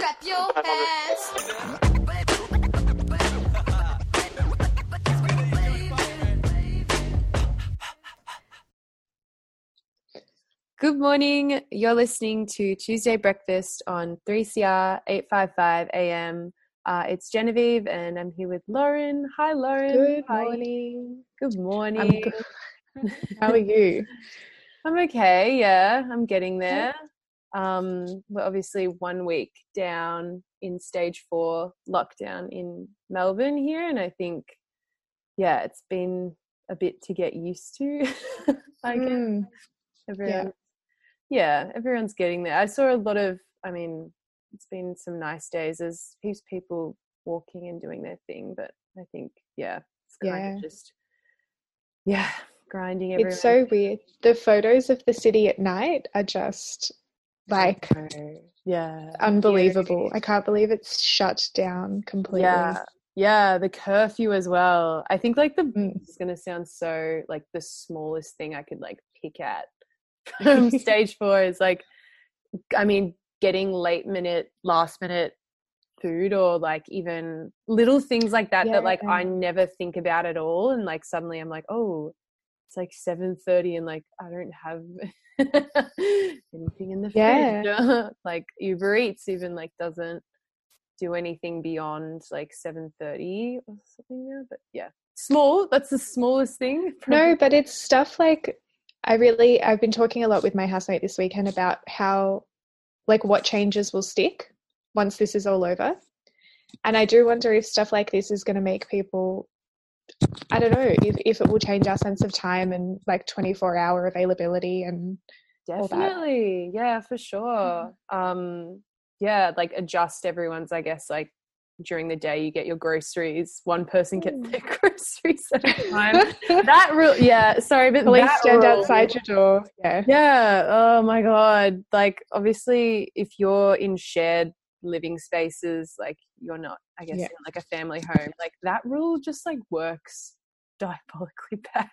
Clap your hands. Good morning. You're listening to Tuesday Breakfast on 3CR 855 AM. Uh, it's Genevieve and I'm here with Lauren. Hi, Lauren. Good Hi. morning. Good morning. I'm good. How are you? I'm okay. Yeah, I'm getting there. Um, we're obviously one week down in stage four lockdown in Melbourne here, and I think, yeah, it's been a bit to get used to. I guess Mm, everyone, yeah. everyone's getting there. I saw a lot of. I mean, it's been some nice days. There's heaps of people walking and doing their thing, but I think, yeah, it's kind Yeah. of just, yeah, grinding. Everyone. It's so weird. The photos of the city at night are just like yeah, unbelievable. I can't believe it's shut down completely. Yeah, yeah, the curfew as well. I think like the Mm. it's gonna sound so like the smallest thing I could like pick at from stage four is like, I mean, getting late minute, last minute food or like even little things like that that like I never think about at all, and like suddenly I'm like, oh, it's like seven thirty, and like I don't have anything in the fridge. like Uber Eats even like doesn't do anything beyond like 7.30 or something yeah but yeah small that's the smallest thing No, but it's stuff like I really I've been talking a lot with my housemate this weekend about how like what changes will stick once this is all over. And I do wonder if stuff like this is going to make people I don't know if if it will change our sense of time and like 24 hour availability and definitely yeah for sure um yeah like adjust everyone's i guess like during the day you get your groceries one person gets Mm. their groceries at a time that rule yeah sorry but police that stand rule- outside your door. Yeah. Yeah. Oh my God. Like, obviously, if you're in shared living spaces, like you're not, I guess, Yeah. like a family home, like that rule just like works diabolically bad.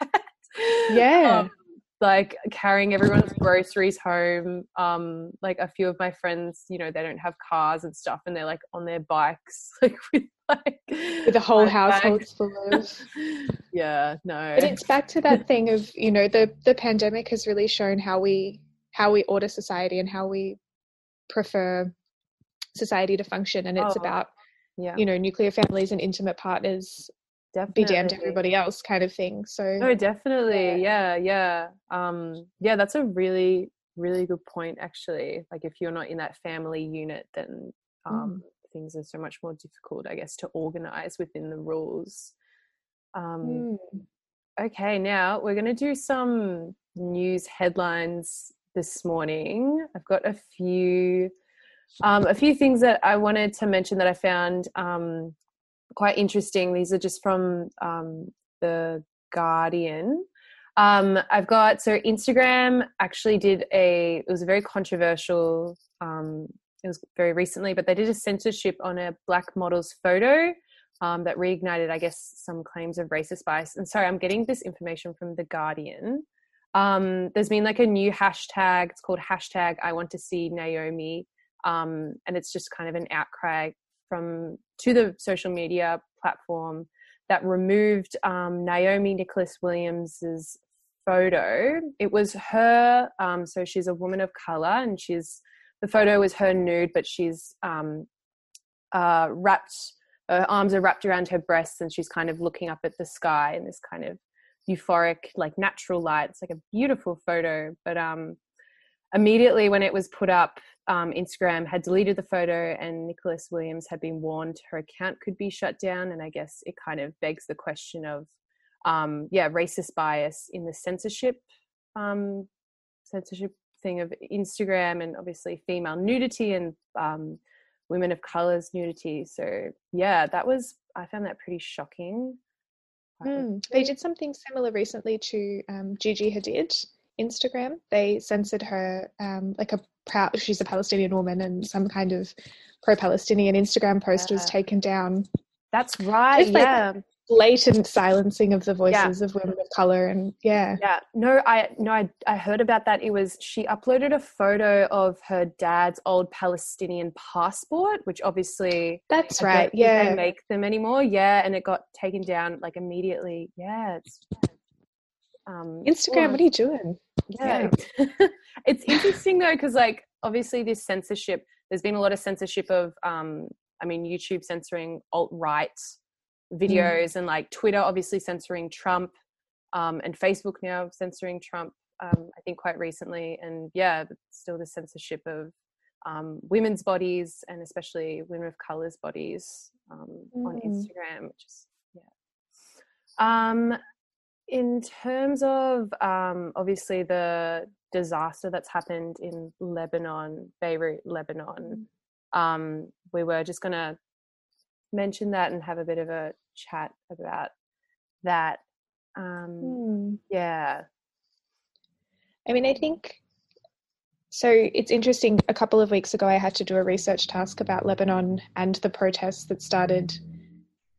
Yeah. Um, like carrying everyone's groceries home. Um, like a few of my friends, you know, they don't have cars and stuff, and they're like on their bikes, like with like With the whole household's full of yeah, no. But it's back to that thing of, you know, the the pandemic has really shown how we how we order society and how we prefer society to function and it's Oh, about, yeah, you know, nuclear families and intimate partners be damned to everybody else kind of thing. So No, definitely. Yeah, yeah. Um, yeah, that's a really, really good point actually. Like if you're not in that family unit, then um things are so much more difficult, I guess, to organize within the rules. Um Mm. okay, now we're gonna do some news headlines this morning. I've got a few um, a few things that I wanted to mention that I found um, quite interesting. These are just from um, the Guardian. Um, I've got so Instagram actually did a. It was a very controversial. Um, it was very recently, but they did a censorship on a black model's photo um, that reignited, I guess, some claims of racist bias. And sorry, I'm getting this information from the Guardian. There's been like a new hashtag. It's called hashtag I want to see Nyome, um, and it's just kind of an outcry from to the social media platform that removed um, Nyome Nicholas Williams's photo. It was her, um, so she's a woman of color, and she's the photo was her nude, but she's um, uh, wrapped. Her arms are wrapped around her breasts, and she's kind of looking up at the sky in this kind of euphoric, like natural light. It's like a beautiful photo, but um, immediately when it was put up, um, Instagram had deleted the photo, and Nicholas Williams had been warned her account could be shut down. And I guess it kind of begs the question of, um, yeah, racist bias in the censorship, um, censorship thing of Instagram, and obviously female nudity and um, women of color's nudity. So yeah, that was I found that pretty shocking. Mm. They did something similar recently to um, Gigi Hadid Instagram. They censored her, um, like a proud. She's a Palestinian woman, and some kind of pro-Palestinian Instagram post was taken down. That's right. Just like- yeah. Blatant silencing of the voices of women of color, and yeah, Yeah, no, I no, I I heard about that. It was she uploaded a photo of her dad's old Palestinian passport, which obviously that's I right. think they Yeah, make them anymore. Yeah, and it got taken down like immediately. Yeah, it's um, Instagram, oh, what are you doing? Yeah, it's interesting though because like obviously this censorship. There's been a lot of censorship of um, I mean YouTube censoring alt right videos and like Twitter obviously censoring Trump um, and Facebook now censoring Trump. Um, I think quite recently, and yeah, but still the censorship of um, women's bodies and especially women of color's bodies um, on Mm. Instagram, which is yeah. Um, in terms of um, obviously the disaster that's happened in Lebanon, Beirut, Lebanon, um, we were just going to mention that and have a bit of a chat about that. Um, Hmm. yeah, I mean, I think so. It's interesting. A couple of weeks ago, I had to do a research task about Lebanon and the protests that started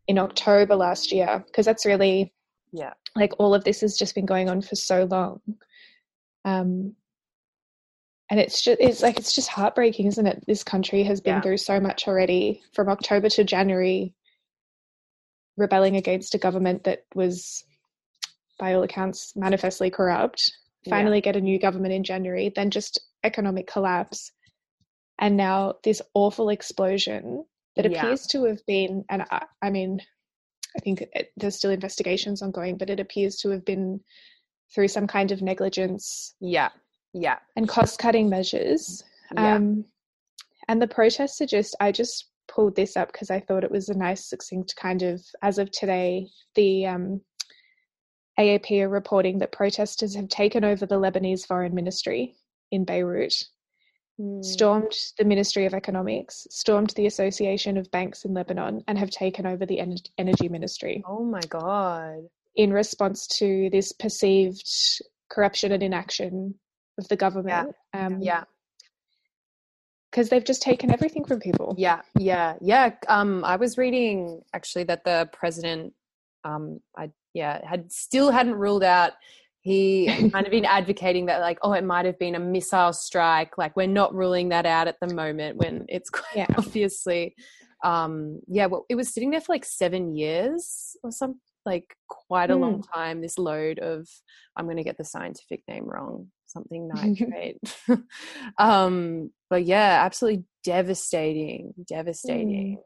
in October last year, because that's really yeah, like all of this has just been going on for so long. Um, and it's just it's like it's just heartbreaking, isn't it? This country has been Yeah. through so much already from October to January, rebelling against a government that was, by all accounts, manifestly corrupt. Yeah. Finally, get a new government in January, then just economic collapse, and now this awful explosion that Yeah. appears to have been. And I, I mean, I think it, there's still investigations ongoing, but it appears to have been through some kind of negligence yeah, yeah, and cost cutting measures. yeah. Um, and the protests are just, I just pulled this up because I thought it was a nice, succinct kind of, as of today, the um, AAP are reporting that protesters have taken over the Lebanese foreign ministry in Beirut, Mm. stormed the Ministry of Economics, stormed the Association of Banks in Lebanon, and have taken over the en- energy ministry Oh my god. in response to this perceived corruption and inaction of the government. Um, Yeah, because they've just taken everything from people. yeah, yeah, yeah. Um, I was reading actually that the president, um, I yeah, had still hadn't ruled out. He kind of been advocating that, like, oh, it might have been a missile strike. Like, we're not ruling that out at the moment when it's quite Yeah. obviously, um, yeah. Well, it was sitting there for like seven years or some, like, quite a long time. This load of, I'm going to get the scientific name wrong, something nitrate. um, but yeah, absolutely devastating, devastating.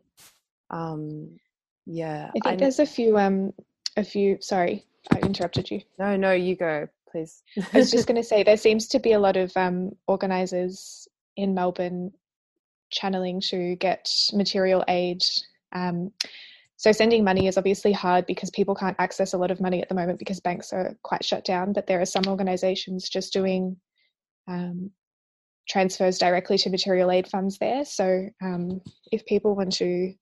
Um, yeah, I think there's a few um a few sorry, I interrupted you. no, no, you go, please. I was just gonna say there seems to be a lot of um organizers in Melbourne channeling to get material aid. Um so sending money is obviously hard because people can't access a lot of money at the moment because banks are quite shut down, but there are some organizations just doing um transfers directly to material aid funds there. So um, if people want to,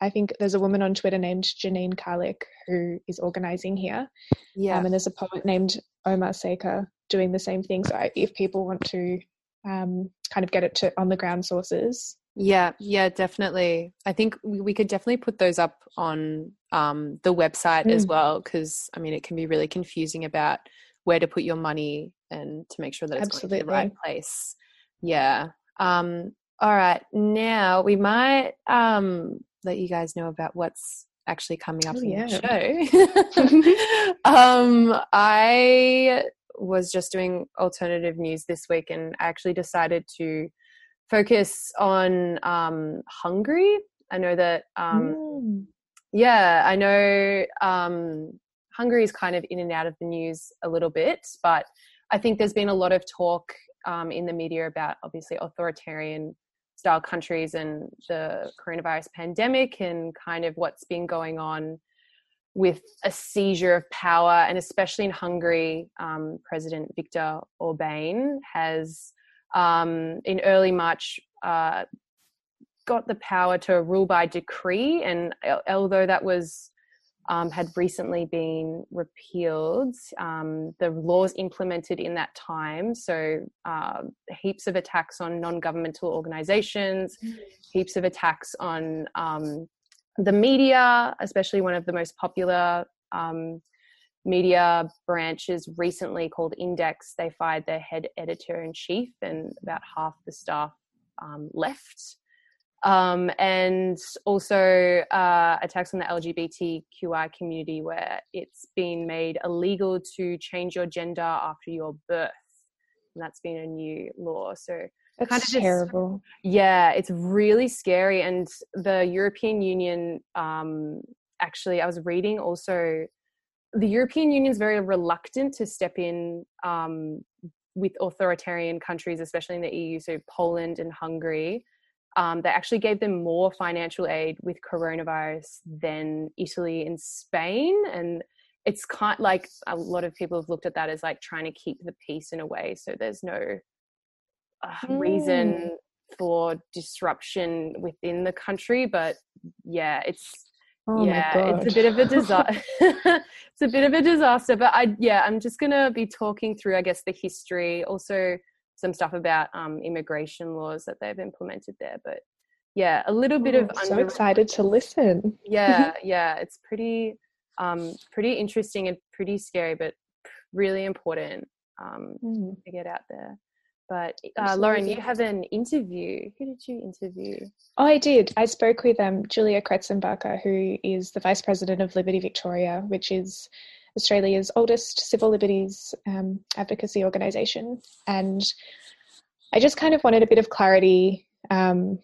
I think there's a woman on Twitter named Janine Karlik who is organizing here, yeah, um, and there's a poet named Omar Sakr doing the same thing. So I, if people want to um, kind of get it to on the ground sources, Yeah, yeah, definitely. I think we, we could definitely put those up on um, the website as Mm. well because I mean it can be really confusing about where to put your money and to make sure that it's going to the right place. Yeah. Um, all right. Now we might um, let you guys know about what's actually coming up Oh, in yeah. the show. um, I was just doing alternative news this week and I actually decided to focus on um, Hungary. I know that, um, Mm. yeah, I know um, Hungary is kind of in and out of the news a little bit, but I think there's been a lot of talk um, in the media about obviously authoritarian style countries and the coronavirus pandemic and kind of what's been going on with a seizure of power, and especially in Hungary, um, President Viktor Orban has um, in early March uh, got the power to rule by decree, and although that was um, had recently been repealed, um, the laws implemented in that time. So uh, heaps of attacks on non-governmental organizations, heaps of attacks on um, the media, especially one of the most popular um, media branches recently called Index. They fired their head editor in chief, and about half the staff um, left. Um, and also uh, attacks on the LGBTQI community, where it's been made illegal to change your gender after your birth. And that's been a new law. So That's kind of just- terrible. yeah, it's really scary. And the European Union, um, actually, I was reading also, the European Union is very reluctant to step in um, with authoritarian countries, especially in the EU, so Poland and Hungary. Um, they actually gave them more financial aid with coronavirus than Italy and Spain. And it's kind of like a lot of people have looked at that as like trying to keep the peace in a way. So there's no uh, reason for disruption within the country but yeah it's Oh yeah it's a bit of a disaster it's a bit of a disaster but i yeah i'm just going to be talking through i guess the history also some stuff about um, immigration laws that they've implemented there but yeah a little bit Oh, of I'm so excited to listen. yeah yeah it's pretty um pretty interesting and pretty scary but really important um Mm. to get out there. But uh, Lauren, you have an interview. Who did you interview? Oh, I did. I spoke with um, Julia Kretzenbacher, who is the Vice President of Liberty Victoria, which is Australia's oldest civil liberties um, advocacy organisation. And I just kind of wanted a bit of clarity um,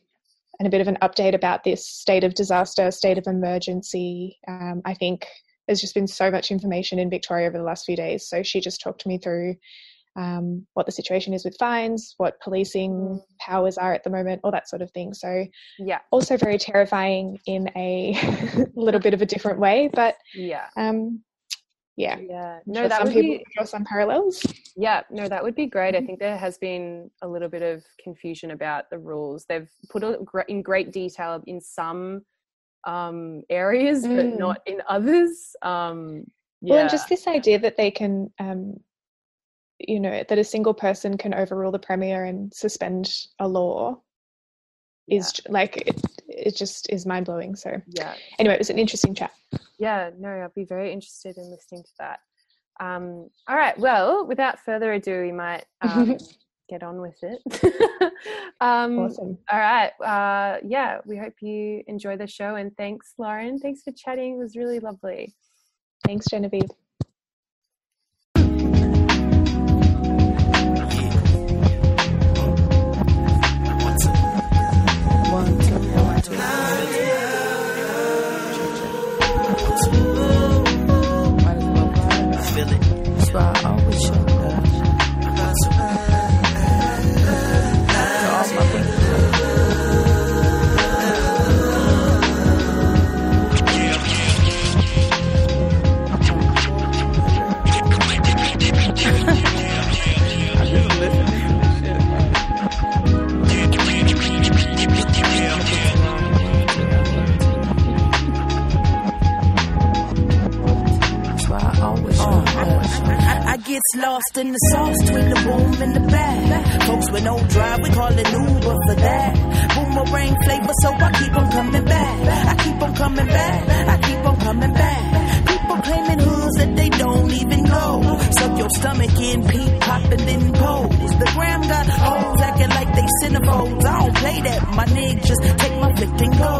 and a bit of an update about this state of disaster, state of emergency. Um, I think there's just been so much information in Victoria over the last few days. So she just talked me through um, what the situation is with fines, what policing powers are at the moment, all that sort of thing. So Yeah, also very terrifying in a little bit of a different way, but yeah, um, yeah. yeah. No, that some would people be draw some parallels. yeah. No, that would be great. I think there has been a little bit of confusion about the rules. They've put it in great detail in some um, areas, but Mm. not in others. Um, yeah, Well, and just this idea that they can, um, you know, that a single person can overrule the premier and suspend a law is like it, it just is mind blowing. So yeah. anyway, it was an interesting chat. Yeah no i'll be very interested in listening to that. Um all right well without further ado we might um, get on with it. Um Awesome. all right uh yeah we hope you enjoy the show and thanks lauren. Thanks for chatting. It was really lovely. Thanks, Genevieve. I lost in the sauce between the boom and the bag. Folks with no drive, we call it Uber for that. Boomerang flavor, so I keep on coming back. I keep on coming back. I keep on coming back. People claiming hoods that they don't even know. Suck your stomach in, peep popping then pose. The gram got hoes acting like they centerfolds. I don't play that, my nigga. Just take my flick and go.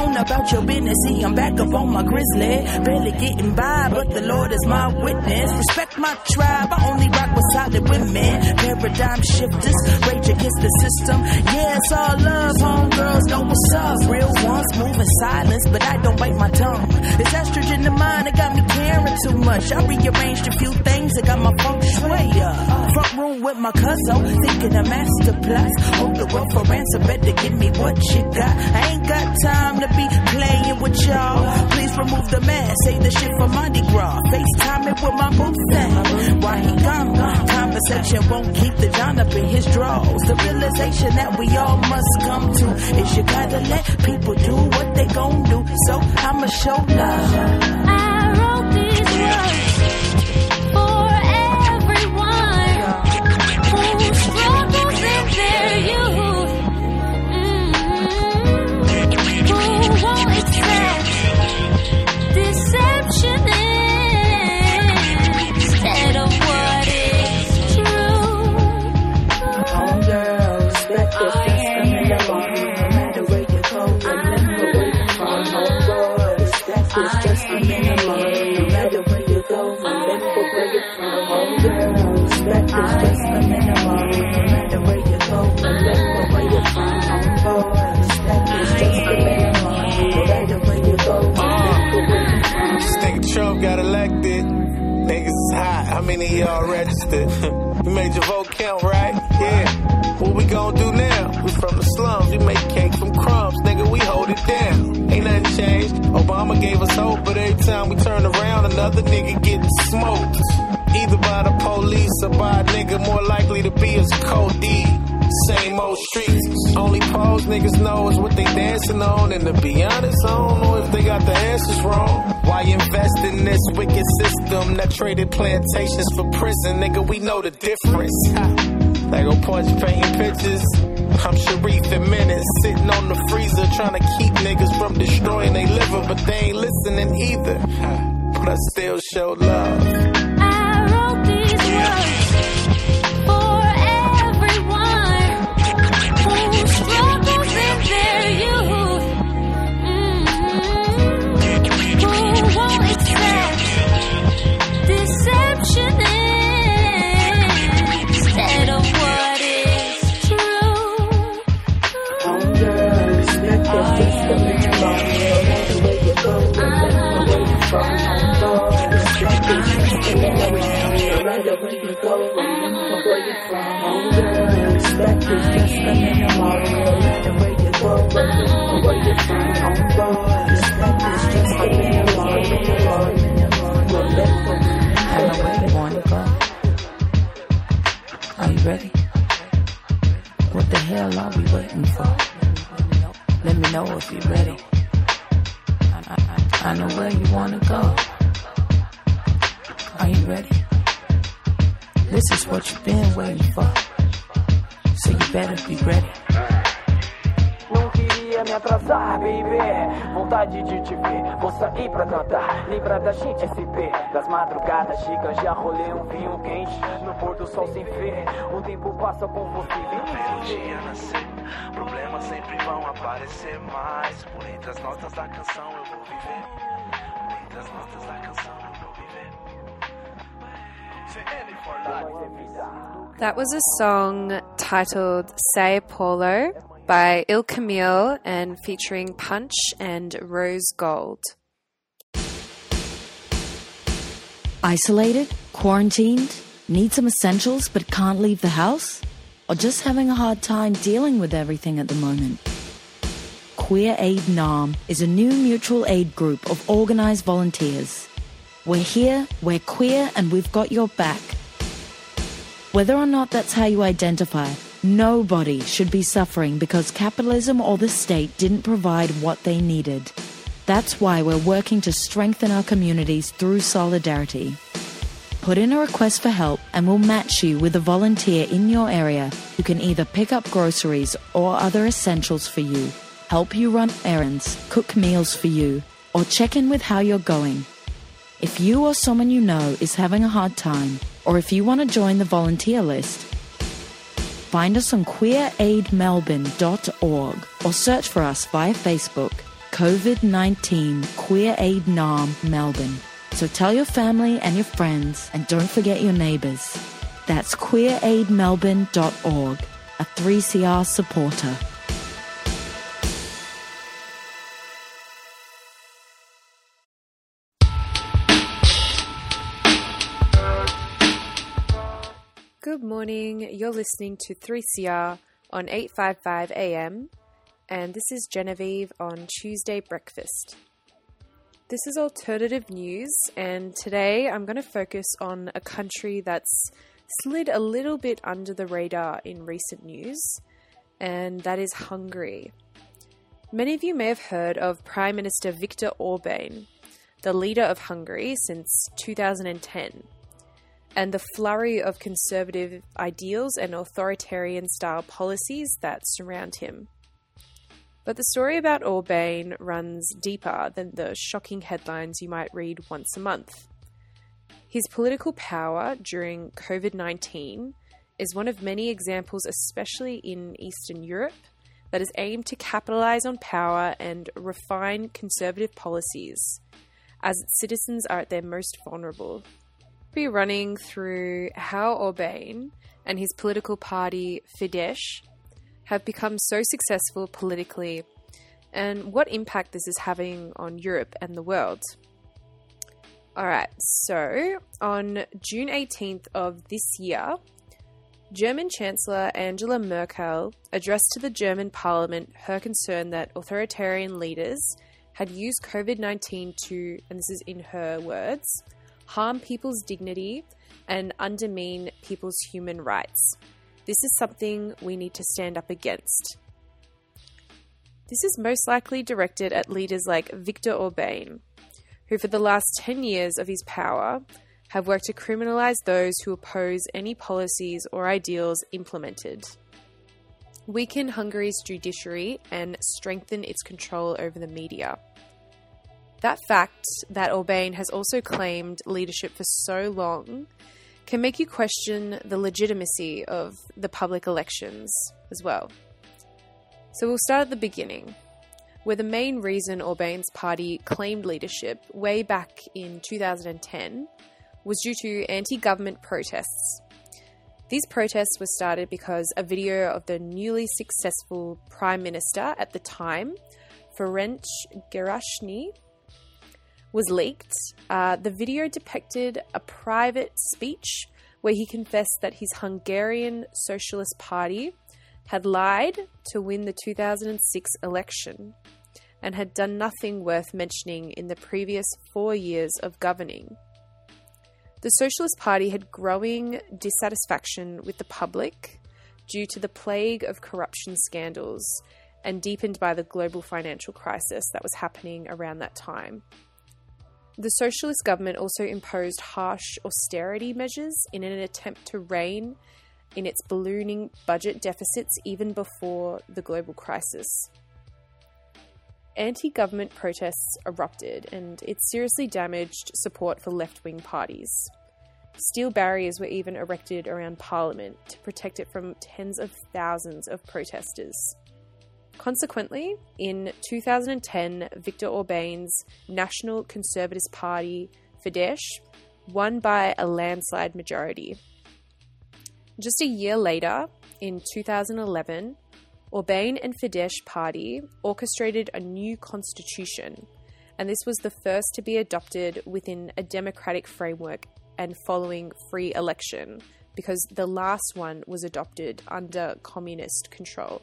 On about your business, see I'm back up on my grizzly. Barely getting by, but the Lord is my witness. Respect my tribe, I only rock with solid women. Paradigm shifters, rage against the system. Yeah, it's all love, homegirls know what's up. Real ones move in silence, but I don't bite my tongue. It's estrogen in mine, it got me caring too much. I rearranged a few things, it got my feng shui up. Front room with my cousin, thinking a master plus. Hold the world for ransom, better give me what you got. I ain't got time to be playing with y'all. Please remove the mask, say the shit for Mardi Gras. FaceTime it with my boo thing. Why he gone? Conversation won't keep the John up in his drawers. The realization that we all must come to is you gotta let people do what they gon' do. So I'ma show love. Of y'all registered? you made your vote count, right? Yeah. What we gonna do now? We from the slums. We make cake from crumbs. Nigga, we hold it down. Ain't nothing changed. Obama gave us hope, but every time we turn around, another nigga getting smoked. Either by the police or by a nigga more likely to be as cold D. Same old streets. Only pose niggas know is what they dancing on. And to be honest, I don't know if they got the answers wrong. Why invest in this wicked system that traded plantations for prison? Nigga, we know the difference. They go punch painting pictures. I'm Sharif and Menace sitting on the freezer trying to keep niggas from destroying their liver, but they ain't listening either. But I still show love. Chicas. Já rolei um vinho quente no pôr do sol sem ver. O tempo passa com você, vem me dizer. nascer, problemas sempre vão aparecer mais. Por entre as notas da canção eu vou viver. Por entre as notas da canção eu vou viver. CN for life. That was a song titled Say Paulo by Il Camille and featuring Punch and Rose Gold. Isolated? Quarantined? Need some essentials but can't leave the house? Or just having a hard time dealing with everything at the moment? Queer Aid Naarm is a new mutual aid group of organized volunteers. We're here, we're queer, and we've got your back. Whether or not that's how you identify, nobody should be suffering because capitalism or the state didn't provide what they needed. That's why we're working to strengthen our communities through solidarity. Put in a request for help and we'll match you with a volunteer in your area who can either pick up groceries or other essentials for you, help you run errands, cook meals for you, or check in with how you're going. If you or someone you know is having a hard time, or if you want to join the volunteer list, find us on queeraidmelbourne.org or search for us via Facebook, COVID 19 Queer Aid Naarm Melbourne. So tell your family and your friends, and don't forget your neighbours. That's queeraidmelbourne.org, a 3CR supporter. Good morning. You're listening to 3CR on 855 AM, and this is Genevieve on Tuesday Breakfast. This is alternative news, and today I'm going to focus on a country that's slid a little bit under the radar in recent news, and that is Hungary. Many of you may have heard of Prime Minister Viktor Orban, the leader of Hungary since 2010, and the flurry of conservative ideals and authoritarian style policies that surround him. But the story about Orban runs deeper than the shocking headlines you might read once a month. His political power during COVID 19 is one of many examples, especially in Eastern Europe, that is aimed to capitalize on power and refine conservative policies as its citizens are at their most vulnerable. We'll be running through how Orban and his political party Fidesz have become so successful politically and what impact this is having on Europe and the world. Alright, so on June 18th of this year, German Chancellor Angela Merkel addressed to the German parliament her concern that authoritarian leaders had used COVID 19 to, and this is in her words, harm people's dignity and undermine people's human rights. This is something we need to stand up against. This is most likely directed at leaders like Viktor Orban, who, for the last 10 years of his power, have worked to criminalise those who oppose any policies or ideals implemented, weaken Hungary's judiciary, and strengthen its control over the media. That fact that Orban has also claimed leadership for so long can make you question the legitimacy of the public elections as well. So we'll start at the beginning, where the main reason Orban's party claimed leadership way back in 2010 was due to anti government protests. These protests were started because a video of the newly successful Prime Minister at the time, Ferenc Gyurcsány, was leaked. Uh, the video depicted a private speech where he confessed that his Hungarian Socialist Party had lied to win the 2006 election and had done nothing worth mentioning in the previous four years of governing. The Socialist Party had growing dissatisfaction with the public due to the plague of corruption scandals and deepened by the global financial crisis that was happening around that time. The socialist government also imposed harsh austerity measures in an attempt to rein in its ballooning budget deficits even before the global crisis anti government protests erupted and it seriously damaged support for left wing parties. Steel barriers were even erected around Parliament to protect it from tens of thousands of protesters. Consequently, in 2010, Viktor Orban's National Conservative Party, Fidesz, won by a landslide majority. Just a year later, in 2011, Orban and Fidesz party orchestrated a new constitution, and this was the first to be adopted within a democratic framework and following free election, because the last one was adopted under communist control.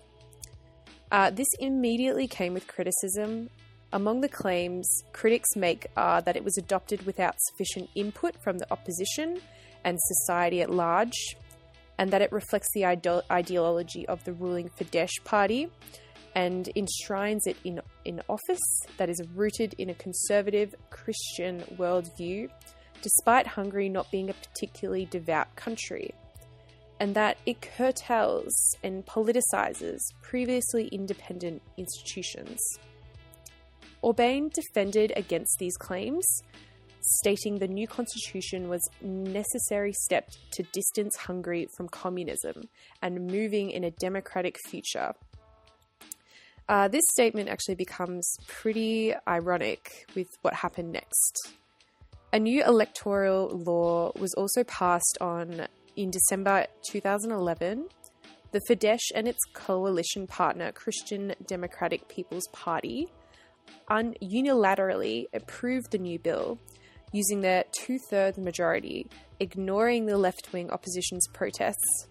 Uh, this immediately came with criticism. Among the claims critics make are that it was adopted without sufficient input from the opposition and society at large, and that it reflects the ide- ideology of the ruling Fidesz party and enshrines it in, in office that is rooted in a conservative Christian worldview, despite Hungary not being a particularly devout country, and that it curtails and politicizes previously independent institutions. Orban defended against these claims stating the new constitution was necessary step to distance Hungary from communism and moving in a democratic future. Uh, this statement actually becomes pretty ironic with what happened next. A new electoral law was also passed on in December 2011. The Fidesz and its coalition partner, Christian Democratic People's Party, un- unilaterally approved the new bill, using their two thirds majority, ignoring the left wing opposition's protests.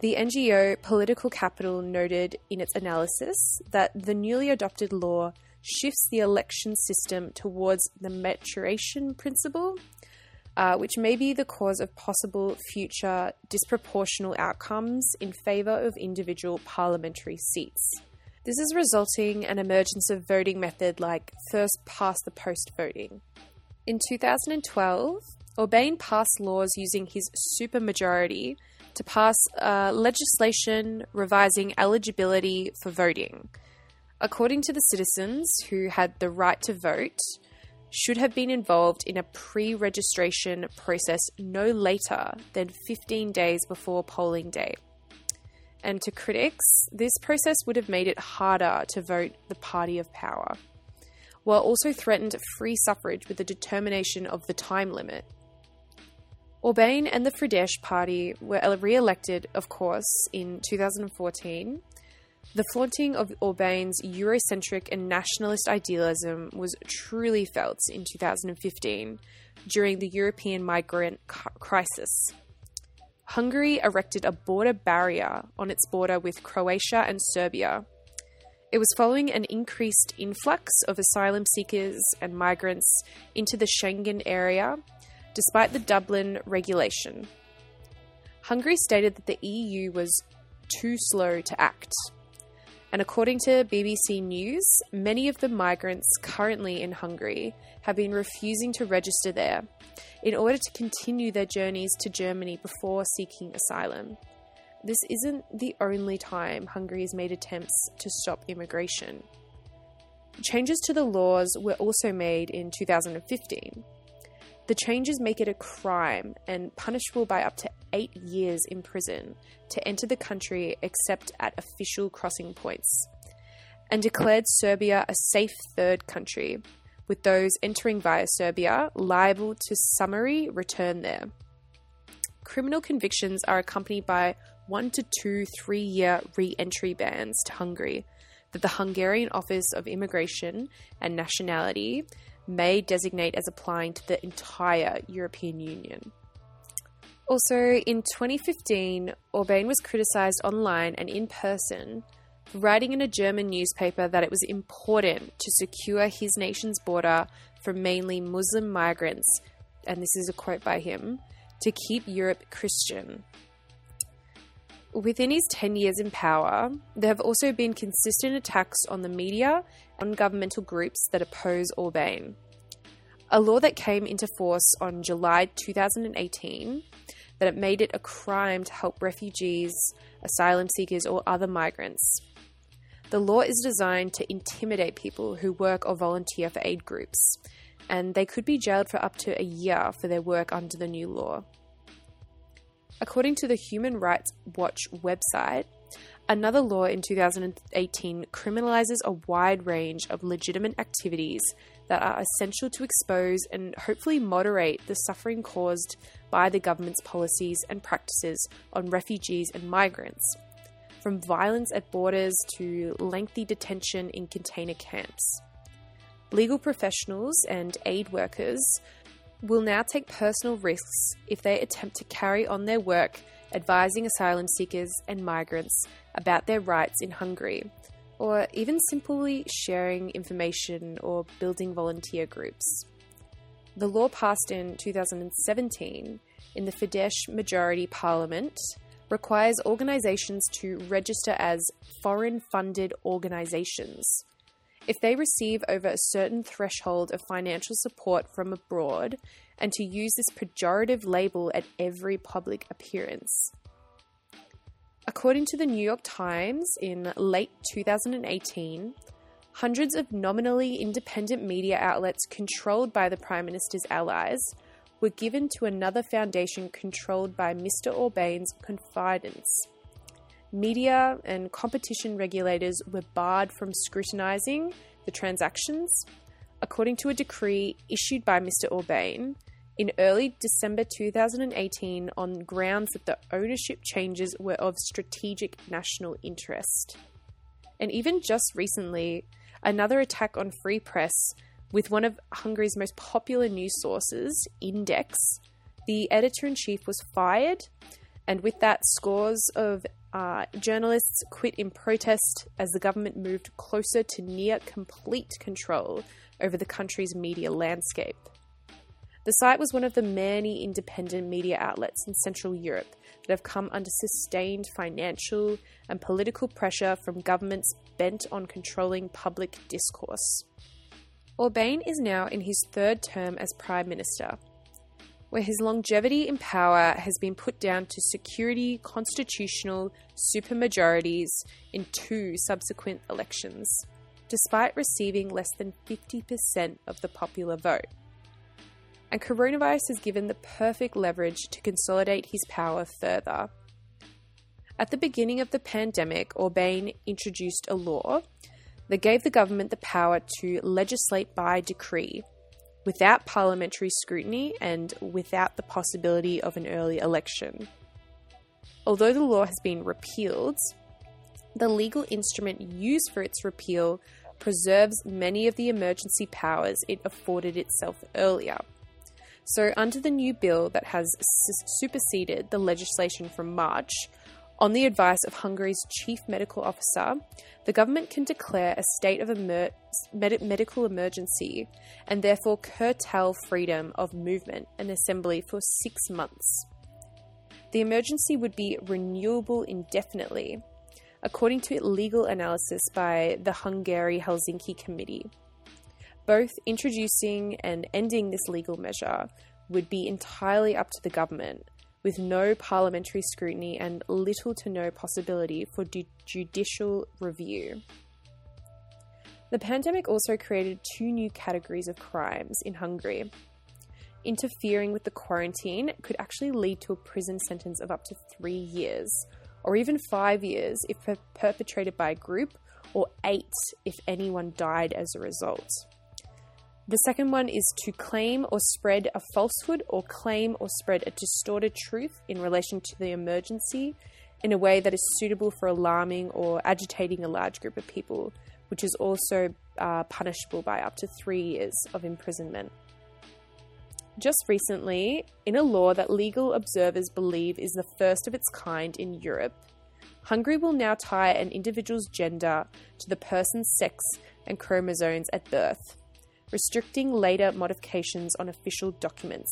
The NGO Political Capital noted in its analysis that the newly adopted law shifts the election system towards the majoritarian principle, uh, which may be the cause of possible future disproportional outcomes in favour of individual parliamentary seats. This is resulting an emergence of voting method like first past the post voting. In 2012, Orban passed laws using his supermajority to pass uh, legislation revising eligibility for voting. According to the citizens who had the right to vote, should have been involved in a pre registration process no later than 15 days before polling day. And to critics, this process would have made it harder to vote the party of power, while also threatened free suffrage with the determination of the time limit. Orban and the Fidesz party were re elected, of course, in 2014 the flaunting of Orban's Eurocentric and nationalist idealism was truly felt in 2015 during the European migrant crisis. Hungary erected a border barrier on its border with Croatia and Serbia. It was following an increased influx of asylum seekers and migrants into the Schengen area, despite the Dublin regulation. Hungary stated that the EU was too slow to act and according to BBC News, many of the migrants currently in Hungary have been refusing to register there in order to continue their journeys to Germany before seeking asylum. This isn't the only time Hungary has made attempts to stop immigration. Changes to the laws were also made in 2015. The changes make it a crime and punishable by up to eight years in prison to enter the country except at official crossing points, and declared Serbia a safe third country, with those entering via Serbia liable to summary return there. Criminal convictions are accompanied by one to two three year re entry bans to Hungary that the Hungarian Office of Immigration and Nationality may designate as applying to the entire European Union. Also, in 2015, Orban was criticised online and in person for writing in a German newspaper that it was important to secure his nation's border from mainly Muslim migrants, and this is a quote by him, to keep Europe Christian. Within his 10 years in power, there have also been consistent attacks on the media and governmental groups that oppose Orban. A law that came into force on July 2018 that it made it a crime to help refugees, asylum seekers, or other migrants. The law is designed to intimidate people who work or volunteer for aid groups, and they could be jailed for up to a year for their work under the new law. According to the Human Rights Watch website, another law in 2018 criminalizes a wide range of legitimate activities that are essential to expose and hopefully moderate the suffering caused by the government's policies and practices on refugees and migrants, from violence at borders to lengthy detention in container camps. Legal professionals and aid workers will now take personal risks if they attempt to carry on their work advising asylum seekers and migrants about their rights in Hungary or even simply sharing information or building volunteer groups. The law passed in 2017 in the Fidesz majority parliament requires organisations to register as foreign funded organisations. If they receive over a certain threshold of financial support from abroad, and to use this pejorative label at every public appearance. According to the New York Times, in late 2018, hundreds of nominally independent media outlets controlled by the Prime Minister's allies were given to another foundation controlled by Mr. Orban's confidants. Media and competition regulators were barred from scrutinising the transactions, according to a decree issued by Mr. Orban, in early December 2018 on grounds that the ownership changes were of strategic national interest. And even just recently, another attack on free press with one of Hungary's most popular news sources, Index. The editor in chief was fired, and with that, scores of uh, journalists quit in protest as the government moved closer to near complete control over the country's media landscape. The site was one of the many independent media outlets in Central Europe that have come under sustained financial and political pressure from governments bent on controlling public discourse. Orban is now in his third term as Prime Minister, where his longevity in power has been put down to security constitutional supermajorities in two subsequent elections, despite receiving less than 50% of the popular vote. And coronavirus has given the perfect leverage to consolidate his power further. At the beginning of the pandemic, Orban introduced a law that gave the government the power to legislate by decree without parliamentary scrutiny and without the possibility of an early election. Although the law has been repealed, the legal instrument used for its repeal preserves many of the emergency powers it afforded itself earlier. So, under the new bill that has superseded the legislation from March, on the advice of Hungary's chief medical officer, the government can declare a state of emer- med- medical emergency and therefore curtail freedom of movement and assembly for six months. The emergency would be renewable indefinitely, according to legal analysis by the Hungary Helsinki Committee. Both introducing and ending this legal measure would be entirely up to the government, with no parliamentary scrutiny and little to no possibility for du- judicial review. The pandemic also created two new categories of crimes in Hungary. Interfering with the quarantine could actually lead to a prison sentence of up to three years, or even five years if per- perpetrated by a group, or eight if anyone died as a result. The second one is to claim or spread a falsehood or claim or spread a distorted truth in relation to the emergency in a way that is suitable for alarming or agitating a large group of people, which is also uh, punishable by up to three years of imprisonment. Just recently, in a law that legal observers believe is the first of its kind in Europe, Hungary will now tie an individual's gender to the person's sex and chromosomes at birth restricting later modifications on official documents.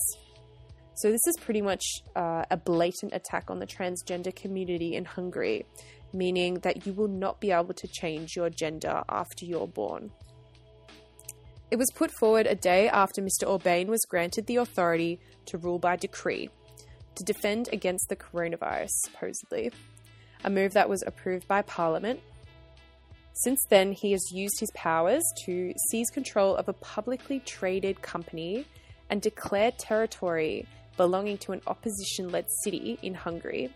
So, this is pretty much uh, a blatant attack on the transgender community in Hungary, meaning that you will not be able to change your gender after you're born. It was put forward a day after Mr. Orban was granted the authority to rule by decree to defend against the coronavirus, supposedly, a move that was approved by Parliament since then, he has used his powers to seize control of a publicly traded company and declare territory belonging to an opposition led city in Hungary.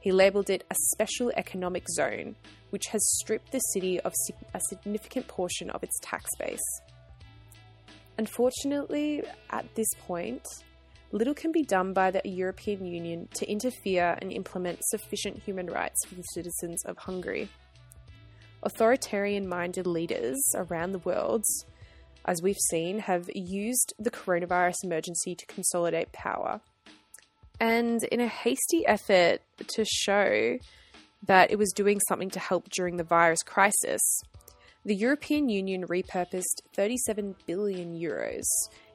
He labelled it a special economic zone, which has stripped the city of a significant portion of its tax base. Unfortunately, at this point, little can be done by the European Union to interfere and implement sufficient human rights for the citizens of Hungary authoritarian minded leaders around the world, as we've seen, have used the coronavirus emergency to consolidate power. And in a hasty effort to show that it was doing something to help during the virus crisis, the European Union repurposed 37 billion euros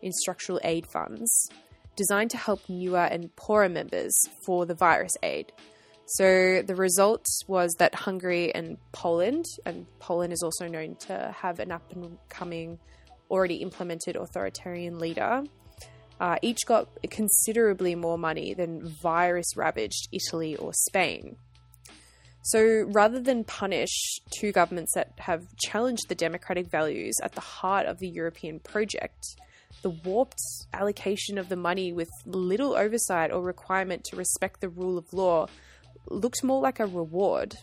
in structural aid funds designed to help newer and poorer members for the virus aid. So the result was that Hungary and Poland, and Poland is also known to have an up and coming, already implemented authoritarian leader, uh, each got considerably more money than virus ravaged Italy or Spain. So rather than punish two governments that have challenged the democratic values at the heart of the European project, the warped allocation of the money with little oversight or requirement to respect the rule of law looked more like a reward.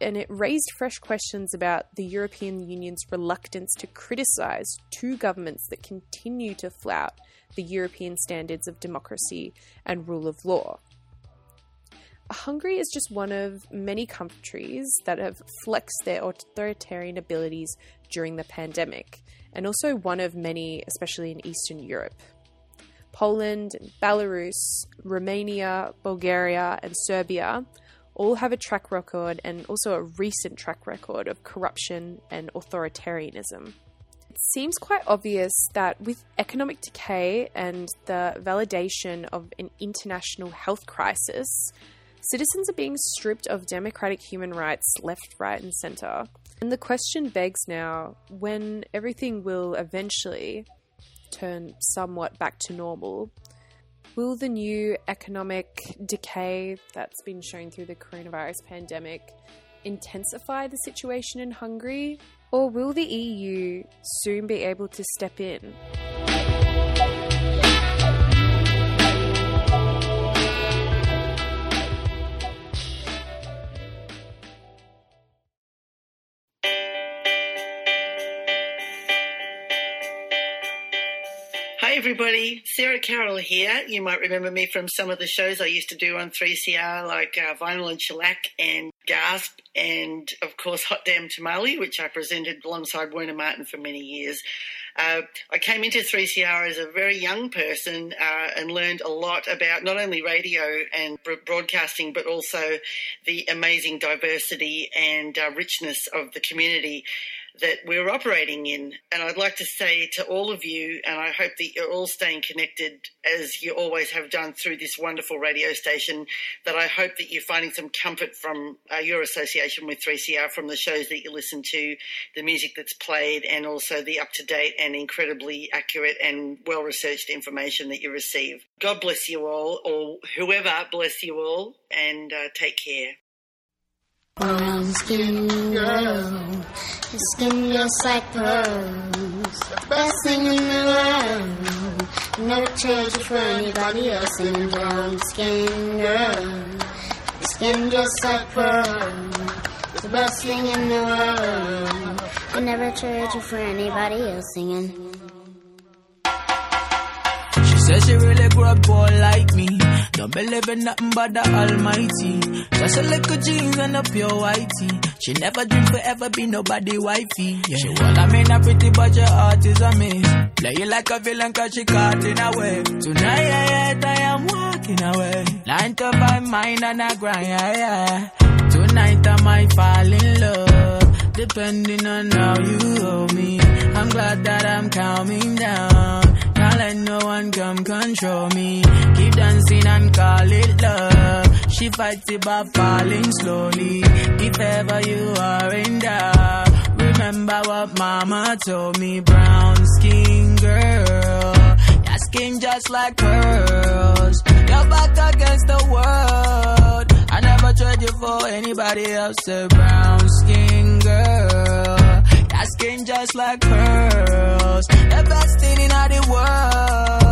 And it raised fresh questions about the European Union's reluctance to criticise two governments that continue to flout the European standards of democracy and rule of law. Hungary is just one of many countries that have flexed their authoritarian abilities during the pandemic, and also one of many, especially in Eastern Europe. Poland, Belarus, Romania, Bulgaria, and Serbia all have a track record and also a recent track record of corruption and authoritarianism. It seems quite obvious that with economic decay and the validation of an international health crisis, citizens are being stripped of democratic human rights left, right, and centre. And the question begs now when everything will eventually turn somewhat back to normal, will the new economic decay that's been shown through the coronavirus pandemic intensify the situation in Hungary? Or will the EU soon be able to step in? Everybody. Sarah Carroll here. You might remember me from some of the shows I used to do on 3CR, like uh, Vinyl and Shellac and Gasp, and of course, Hot Damn Tamale, which I presented alongside Werner Martin for many years. Uh, I came into 3CR as a very young person uh, and learned a lot about not only radio and broadcasting, but also the amazing diversity and uh, richness of the community that we're operating in. And I'd like to say to all of you, and I hope that you're all staying connected as you always have done through this wonderful radio station, that I hope that you're finding some comfort from uh, your association with 3CR from the shows that you listen to, the music that's played, and also the up to date and incredibly accurate and well researched information that you receive. God bless you all, or whoever bless you all, and uh, take care. Brown skin girl, your skin just like pearls. The best thing in the world. Never trade you for anybody else. in a brown skin girl, your skin just like pearls. The best thing in the world. I never trade you for anybody else singing. Says she really grew up poor like me. Don't believe in nothing but the Almighty. Just a little jeans and a pure whitey. She never dream forever be nobody wifey. Yeah. She well, I mean a pretty but your heart is a miss. Play you like a villain cause she caught in a way. Tonight, yeah, yeah, I am walking away. Nine to five, mine and I grind, yeah, yeah. Tonight I might fall in love. Depending on how you hold me. I'm glad that I'm calming down. Can't let no one come control me. Keep dancing and call it love. She fights it by falling slowly. If ever you are in doubt, remember what mama told me. Brown skin girl, your skin just like pearls. Your back against the world. I never trade you for anybody else. A brown skin girl. that skin just like pearls. The best thing in all the world.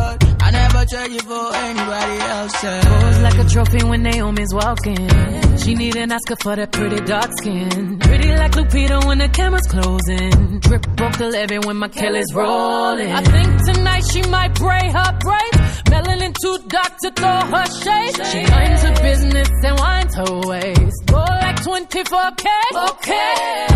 I never trade you for anybody else. Pose like a trophy when Naomi's walking. She need an Oscar for that pretty dark skin. Pretty like Lupita when the camera's closing. Drip broke the levee when my Kelly's rolling. I think tonight she might braid her braids. Melanin too dark to throw her shade. She minds her business and winds her waist. Go like 24K. Okay.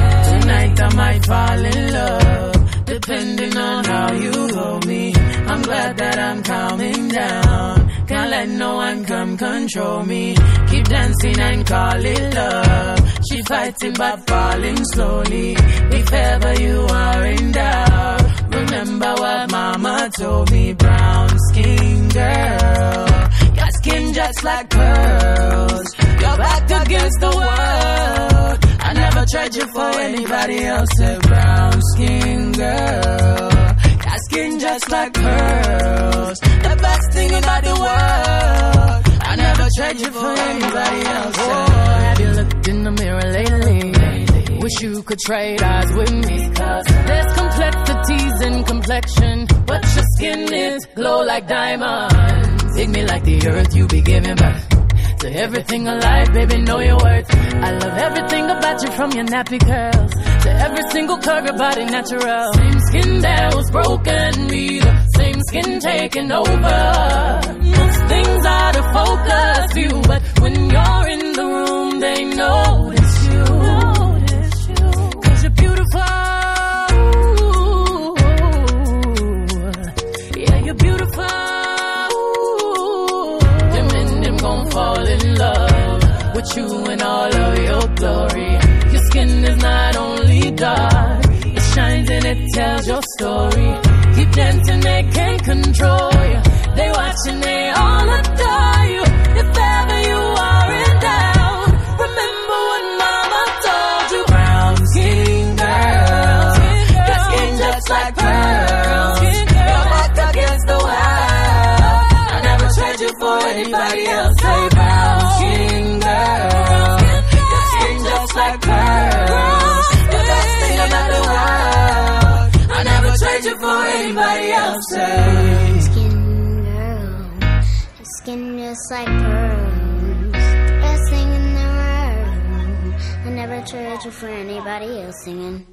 Tonight I might fall in love, depending on how you hold me. I'm glad that I'm calming down. Can't let no one come control me. Keep dancing and call it love. She fighting but falling slowly. If ever you are in doubt, remember what mama told me. Brown skin girl, your skin just like pearls. Your back against the world. I never tried you for anybody else. A brown skin girl. Skin just like pearls. The best thing about the world. I never tried you for anybody else. Oh, have you looked in the mirror lately? Wish you could trade eyes with me. Cause there's complexities in complexion. But your skin is glow like diamonds. Dig me like the earth you be giving back. To everything alive, baby, know your worth. I love everything about you from your nappy curls to every single curve, your body natural. Same skin that was broken, me the same skin taking over. Most things out of focus view, but when you're in the room, they notice you in all of your glory. Your skin is not only dark, it shines and it tells your story. Keep dancing, they can't control you. They watch and they all adore. For anybody else singing.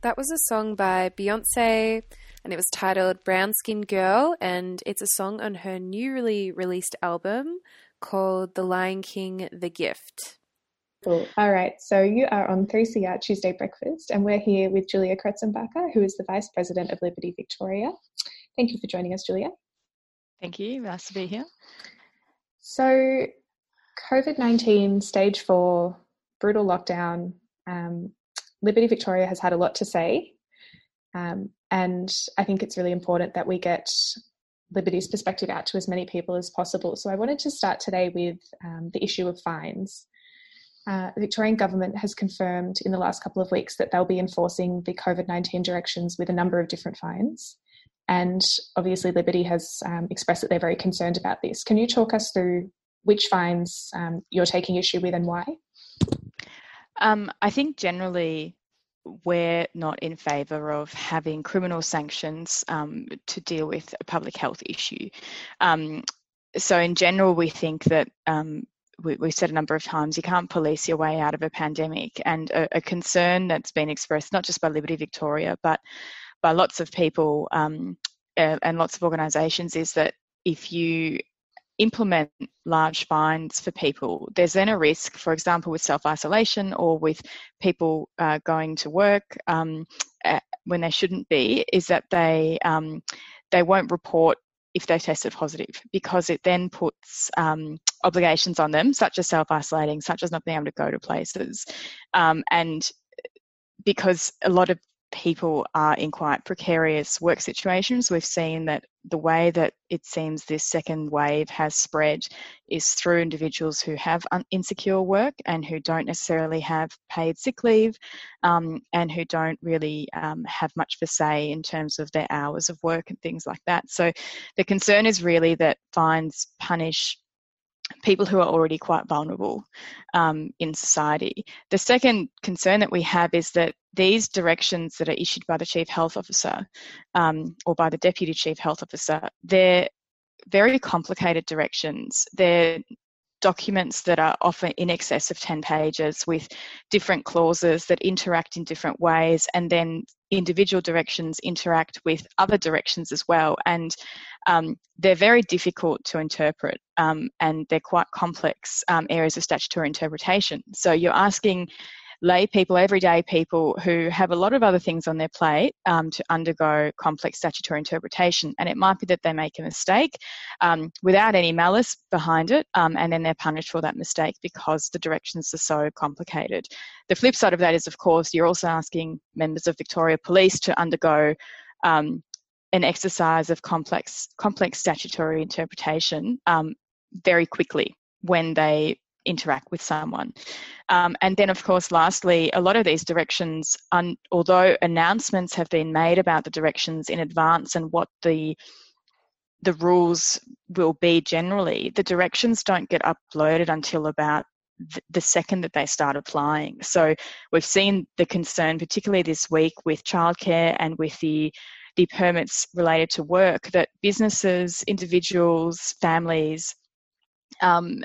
That was a song by Beyonce and it was titled Brown Skin Girl and it's a song on her newly released album called The Lion King The Gift. Cool. All right. So you are on 3CR Tuesday Breakfast, and we're here with Julia Kretzenbacher, who is the Vice President of Liberty Victoria. Thank you for joining us, Julia. Thank you. Nice to be here. So, COVID 19, stage four, brutal lockdown. Um, Liberty Victoria has had a lot to say. Um, and I think it's really important that we get Liberty's perspective out to as many people as possible. So, I wanted to start today with um, the issue of fines. Uh, the Victorian government has confirmed in the last couple of weeks that they'll be enforcing the COVID 19 directions with a number of different fines. And obviously, Liberty has um, expressed that they're very concerned about this. Can you talk us through which fines um, you're taking issue with and why? Um, I think generally we're not in favour of having criminal sanctions um, to deal with a public health issue. Um, so, in general, we think that um, we, we've said a number of times you can't police your way out of a pandemic, and a, a concern that's been expressed not just by Liberty Victoria but by lots of people um, and lots of organisations is that if you implement large fines for people, there's then a risk, for example, with self isolation or with people uh, going to work um, uh, when they shouldn't be, is that they um, they won't report if they tested positive because it then puts um, obligations on them, such as self isolating, such as not being able to go to places, um, and because a lot of people are in quite precarious work situations. We've seen that the way that it seems this second wave has spread is through individuals who have insecure work and who don't necessarily have paid sick leave um, and who don't really um, have much a say in terms of their hours of work and things like that. So the concern is really that fines punish people who are already quite vulnerable um, in society. The second concern that we have is that these directions that are issued by the Chief Health Officer um, or by the Deputy Chief Health Officer, they're very complicated directions. They're documents that are often in excess of 10 pages with different clauses that interact in different ways and then individual directions interact with other directions as well and um, they're very difficult to interpret um, and they're quite complex um, areas of statutory interpretation so you're asking lay people, everyday people who have a lot of other things on their plate um, to undergo complex statutory interpretation. And it might be that they make a mistake um, without any malice behind it, um, and then they're punished for that mistake because the directions are so complicated. The flip side of that is, of course, you're also asking members of Victoria Police to undergo um, an exercise of complex complex statutory interpretation um, very quickly when they interact with someone. Um, and then, of course, lastly, a lot of these directions, un- although announcements have been made about the directions in advance and what the the rules will be generally, the directions don't get uploaded until about the second that they start applying. So we've seen the concern, particularly this week, with childcare and with the the permits related to work, that businesses, individuals, families um,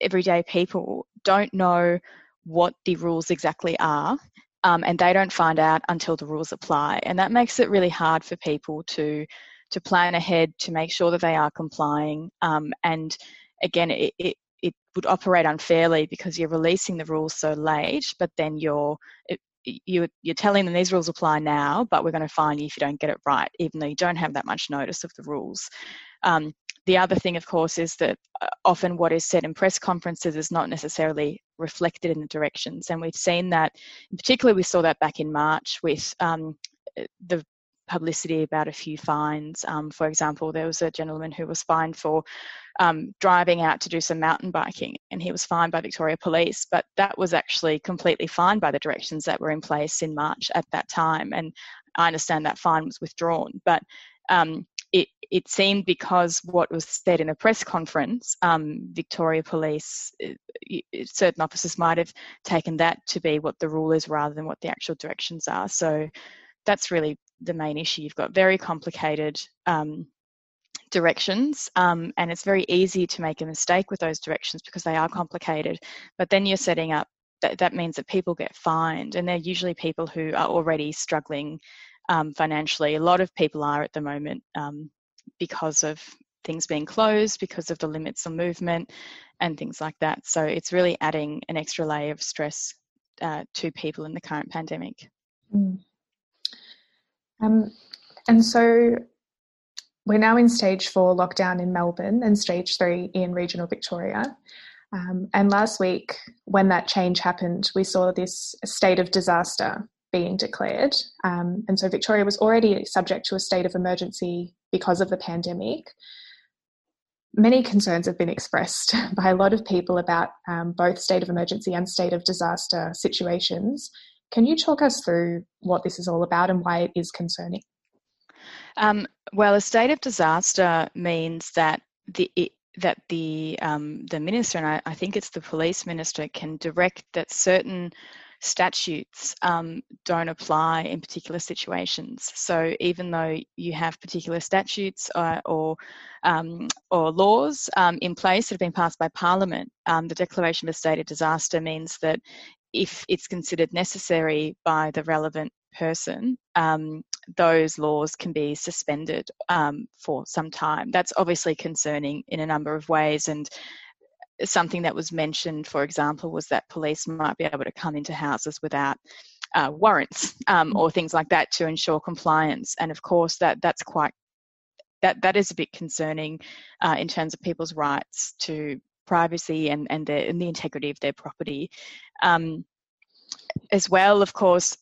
everyday people don't know what the rules exactly are um, and they don't find out until the rules apply. And that makes it really hard for people to to plan ahead to make sure that they are complying um, and again it, it, it would operate unfairly because you're releasing the rules so late but then you're it, you, you're telling them these rules apply now, but we're going to fine you if you don't get it right, even though you don't have that much notice of the rules. Um, the other thing, of course, is that uh, often what is said in press conferences is not necessarily reflected in the directions. And we've seen that, particularly, we saw that back in March with um, the publicity about a few fines. Um, for example, there was a gentleman who was fined for um, driving out to do some mountain biking, and he was fined by Victoria Police, but that was actually completely fine by the directions that were in place in March at that time. And I understand that fine was withdrawn, but um, it, it seemed because what was said in a press conference, um, Victoria Police, certain officers might have taken that to be what the rule is rather than what the actual directions are. So that's really the main issue. You've got very complicated um, directions, um, and it's very easy to make a mistake with those directions because they are complicated. But then you're setting up that, that means that people get fined, and they're usually people who are already struggling um, financially. A lot of people are at the moment um, because of things being closed, because of the limits on movement, and things like that. So it's really adding an extra layer of stress uh, to people in the current pandemic. Mm. Um, and so we're now in stage four lockdown in Melbourne and stage three in regional Victoria. Um, and last week, when that change happened, we saw this state of disaster being declared. Um, and so Victoria was already subject to a state of emergency because of the pandemic. Many concerns have been expressed by a lot of people about um, both state of emergency and state of disaster situations. Can you talk us through what this is all about and why it is concerning? Um, well, a state of disaster means that the it, that the um, the minister and I, I, think it's the police minister can direct that certain statutes um, don't apply in particular situations. So even though you have particular statutes uh, or um, or laws um, in place that have been passed by Parliament, um, the declaration of a state of disaster means that if it's considered necessary by the relevant person, um, those laws can be suspended um, for some time. That's obviously concerning in a number of ways, and something that was mentioned, for example, was that police might be able to come into houses without uh, warrants um, or things like that to ensure compliance. And of course, that that's quite that that is a bit concerning uh, in terms of people's rights to privacy and and the, and the integrity of their property. Um, as well, of course,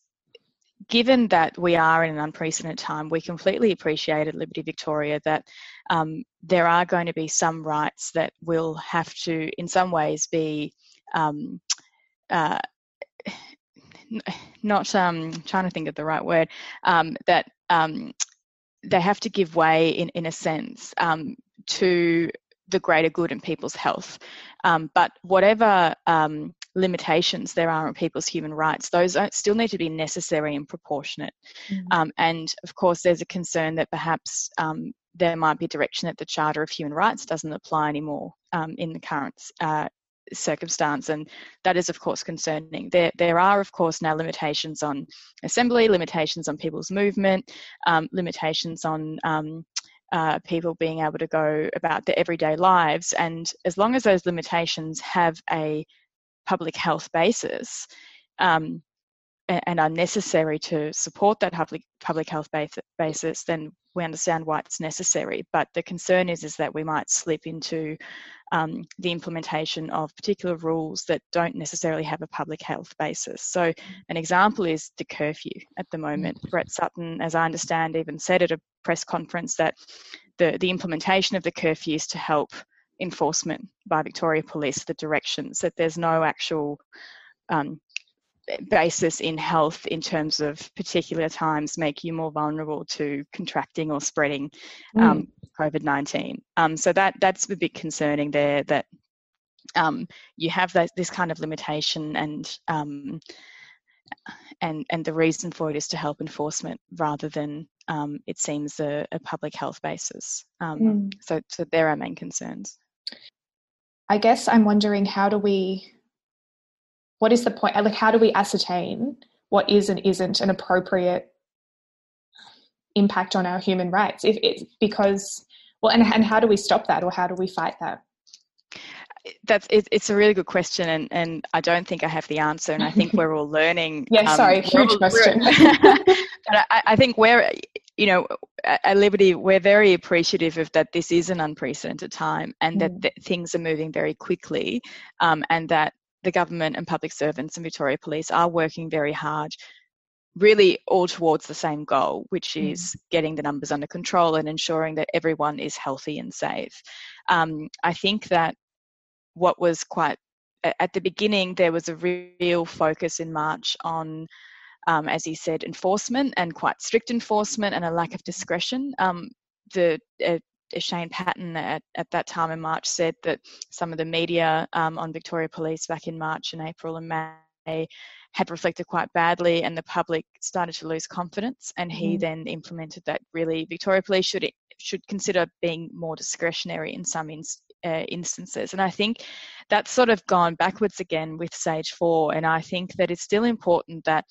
given that we are in an unprecedented time, we completely appreciate at Liberty Victoria that um, there are going to be some rights that will have to, in some ways, be um, uh, not um, trying to think of the right word um, that um, they have to give way in in a sense um, to the greater good and people's health. but whatever limitations there are on people's human rights, those still need to be necessary and proportionate. Mm-hmm. Um, and of course, there's a concern that perhaps um, there might be a direction that the Charter of Human Rights doesn't apply anymore um, in the current uh, circumstance, and that is, of course, concerning. There, there are, of course, now limitations on assembly, limitations on people's movement, um, limitations on um, uh, people being able to go about their everyday lives. And as long as those limitations have a public health basis um, and are necessary to support that public public health basis, then we understand why it's necessary. But the concern is is that we might slip into um, the implementation of particular rules that don't necessarily have a public health basis. So, an example is the curfew at the moment. Mm. Brett Sutton, as I understand, even said at a press conference that the, the implementation of the curfew is to help enforcement by Victoria Police, the directions, that there's no actual um, basis in health in terms of particular times make you more vulnerable to contracting or spreading um, mm. COVID-19. Um, so that that's a bit concerning there that um, you have that, this kind of limitation and um, and and the reason for it is to help enforcement rather than um, it seems a, a, public health basis. Um, mm. So so there are main concerns. I guess I'm wondering how do we, what is the point? Like, how do we ascertain what is and isn't an appropriate impact on our human rights? If it's because, well, and, and how do we stop that or how do we fight that? that's it, it's a really good question and, and I don't think I have the answer and I think we're all learning. yeah, um, sorry, huge question. but I, I, think we're you know, at Liberty, we're very appreciative of that this is an unprecedented time and mm. that, that, things are moving very quickly um, and that the government and public servants and Victoria Police are working very hard really all towards the same goal, which is getting the numbers under control and ensuring that everyone is healthy and safe. Um, I think that what was quite at the beginning, there was a real focus in March on, um, as he said, enforcement and quite strict enforcement and a lack of discretion. Um, the uh, Shane Patton at, at that time in March said that some of the media um, on Victoria Police back in March and April and May had reflected quite badly, and the public started to lose confidence. And he Mm. then implemented that really Victoria Police should should consider being more discretionary in some ins- uh, instances. And I think that's sort of gone backwards again with Stage Four. And I think that it's still important that.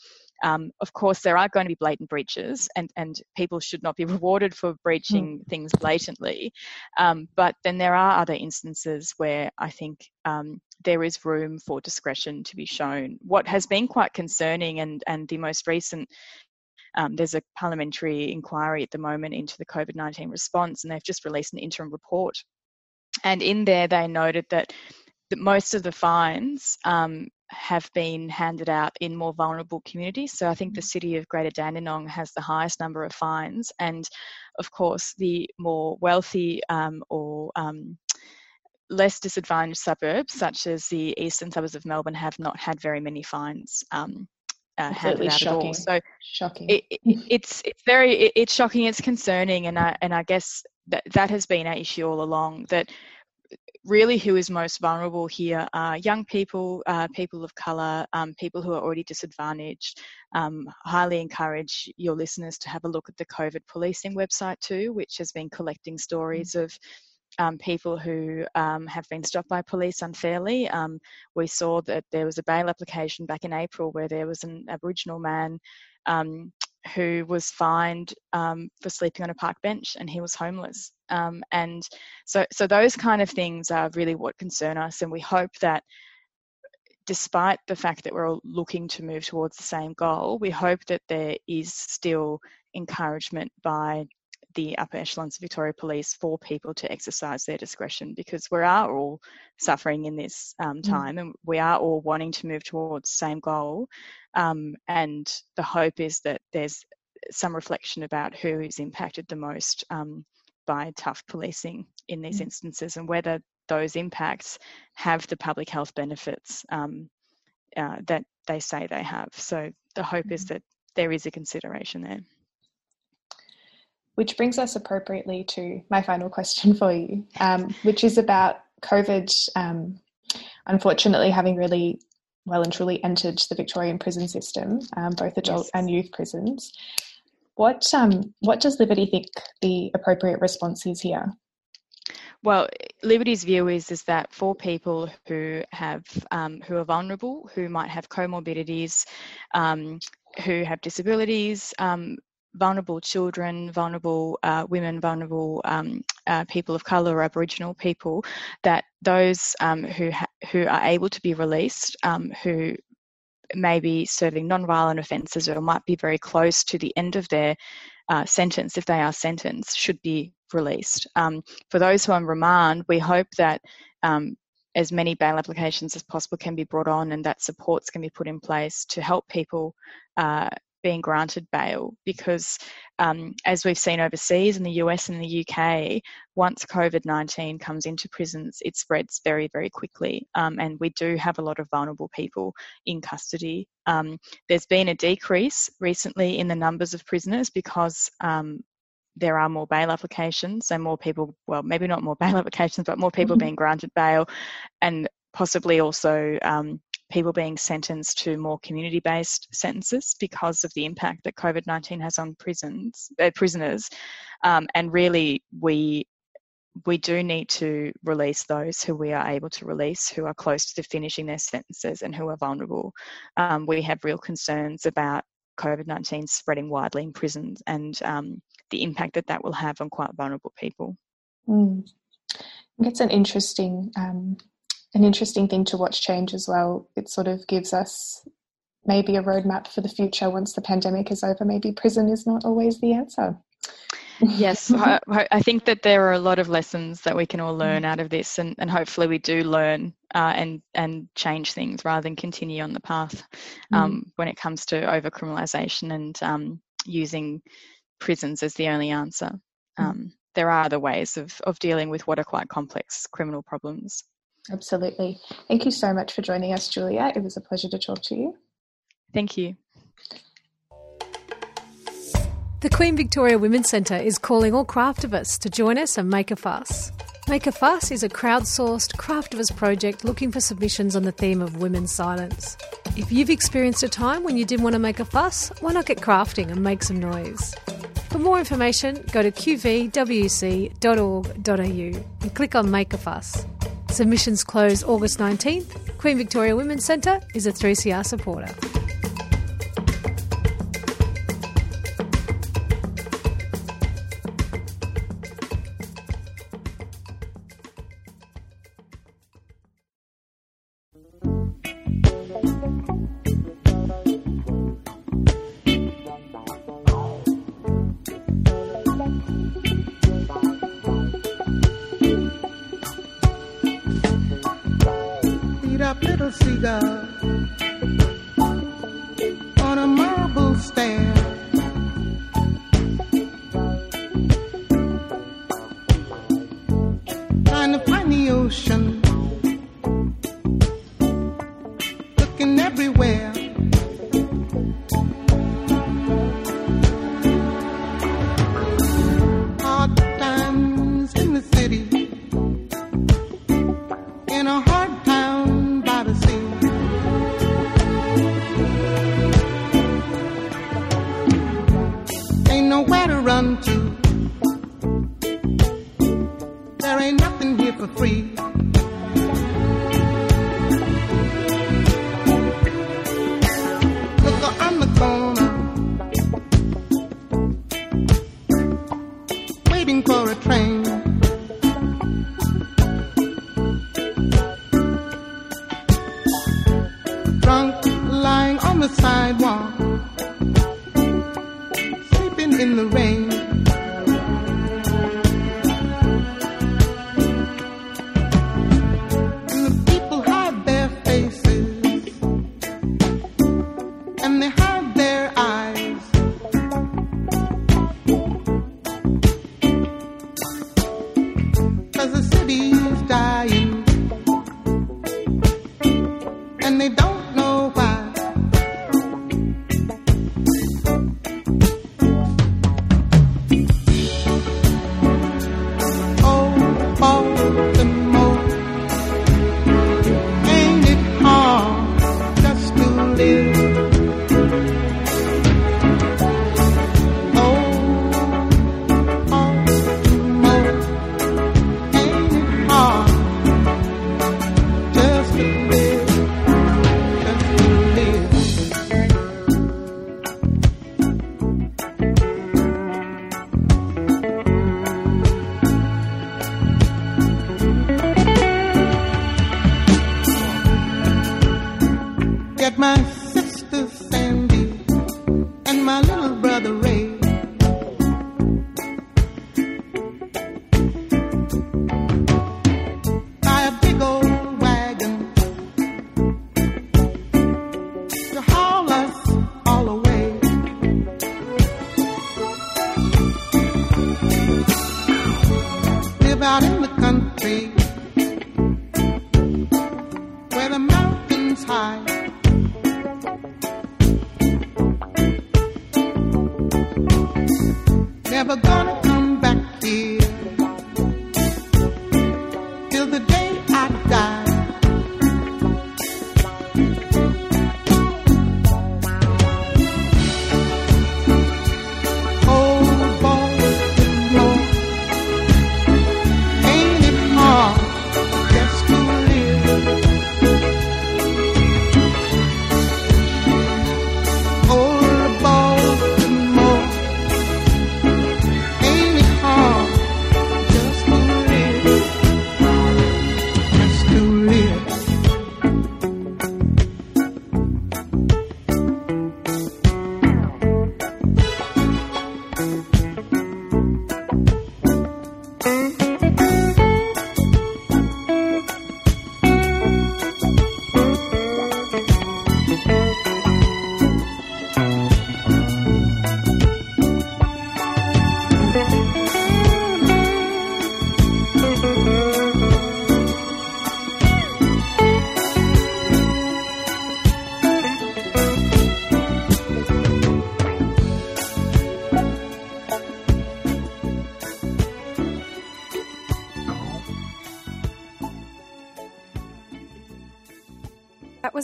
Um, of course, there are going to be blatant breaches, and, and people should not be rewarded for breaching things blatantly. Um, but then there are other instances where I think um, there is room for discretion to be shown. What has been quite concerning, and, and the most recent um, there's a parliamentary inquiry at the moment into the COVID 19 response, and they've just released an interim report. And in there, they noted that, that most of the fines um, have been handed out in more vulnerable communities. So I think the city of Greater Dandenong has the highest number of fines, and of course, the more wealthy um, or um, less disadvantaged suburbs, such as the eastern suburbs of Melbourne, have not had very many fines. Um, uh, handed out at all. shocking. So Shocking. it, it, it's it's very it, it's shocking. It's concerning, and I and I guess that that has been our issue all along. That really, who is most vulnerable here are young people, uh, people of colour, um, people who are already disadvantaged. Um, highly encourage your listeners to have a look at the COVID policing website too, which has been collecting stories of um, people who um, have been stopped by police unfairly. Um, we saw that there was a bail application back in April where there was an Aboriginal man um, who was fined um, for sleeping on a park bench and he was homeless. Um, and so, so those kind of things are really what concern us, and we hope that. Despite the fact that we're all looking to move towards the same goal, we hope that there is still encouragement by the upper echelons of Victoria Police for people to exercise their discretion because we are all suffering in this um, time and we are all wanting to move towards the same goal. Um, and the hope is that there's some reflection about who is impacted the most um, by tough policing in these instances and whether those impacts have the public health benefits um, uh, that they say they have. So the hope is that there is a consideration there. Which brings us appropriately to my final question for you, um, which is about COVID, um, unfortunately, having really well and truly entered the Victorian prison system, um, both adult Yes. and youth prisons. What um, what does Liberty think the appropriate response is here? Well, Liberty's view is is that for people who have um, who are vulnerable, who might have comorbidities, um, who have disabilities, um, vulnerable children, vulnerable uh, women, vulnerable um, uh, people of colour or Aboriginal people, that those um, who ha- who are able to be released, um, who may be serving non-violent offences or might be very close to the end of their uh, sentence, if they are sentenced, should be released. Um, for those who are on remand, we hope that um, as many bail applications as possible can be brought on and that supports can be put in place to help people uh, being granted bail because um, as we've seen overseas in the US and the UK, once COVID-19 comes into prisons, it spreads very, very quickly. Um, and we do have a lot of vulnerable people in custody. Um, there's been a decrease recently in the numbers of prisoners because um, there are more bail applications and more people, well, maybe not more bail applications, but more people being granted bail and possibly also um, people being sentenced to more community based sentences because of the impact that COVID 19 has on prisons, uh, prisoners. Um, and really, we we do need to release those who we are able to release who are close to finishing their sentences and who are vulnerable. Um, we have real concerns about COVID 19 spreading widely in prisons and um, the impact that that will have on quite vulnerable people. Mm. It's an interesting um, an interesting thing to watch change as well. It sort of gives us maybe a roadmap for the future once the pandemic is over. Maybe prison is not always the answer. yes, I, I think that there are a lot of lessons that we can all learn out of this, and, and hopefully we do learn uh, and and change things rather than continue on the path um, Mm. when it comes to over overcriminalisation and um, using prisons as the only answer. Um, there are other ways of, of dealing with what are quite complex criminal problems. Absolutely. Thank you so much for joining us, Julia. It was a pleasure to talk to you. Thank you. The Queen Victoria Women's Centre is calling all craftivists to join us and make a fuss. Make a Fuss is a crowdsourced craftivist project looking for submissions on the theme of women's silence. If you've experienced a time when you didn't want to make a fuss, why not get crafting and make some noise? For more information, go to qvwc.org.au and click on Make a Fuss. Submissions close August 19th. Queen Victoria Women's Centre is a 3CR supporter.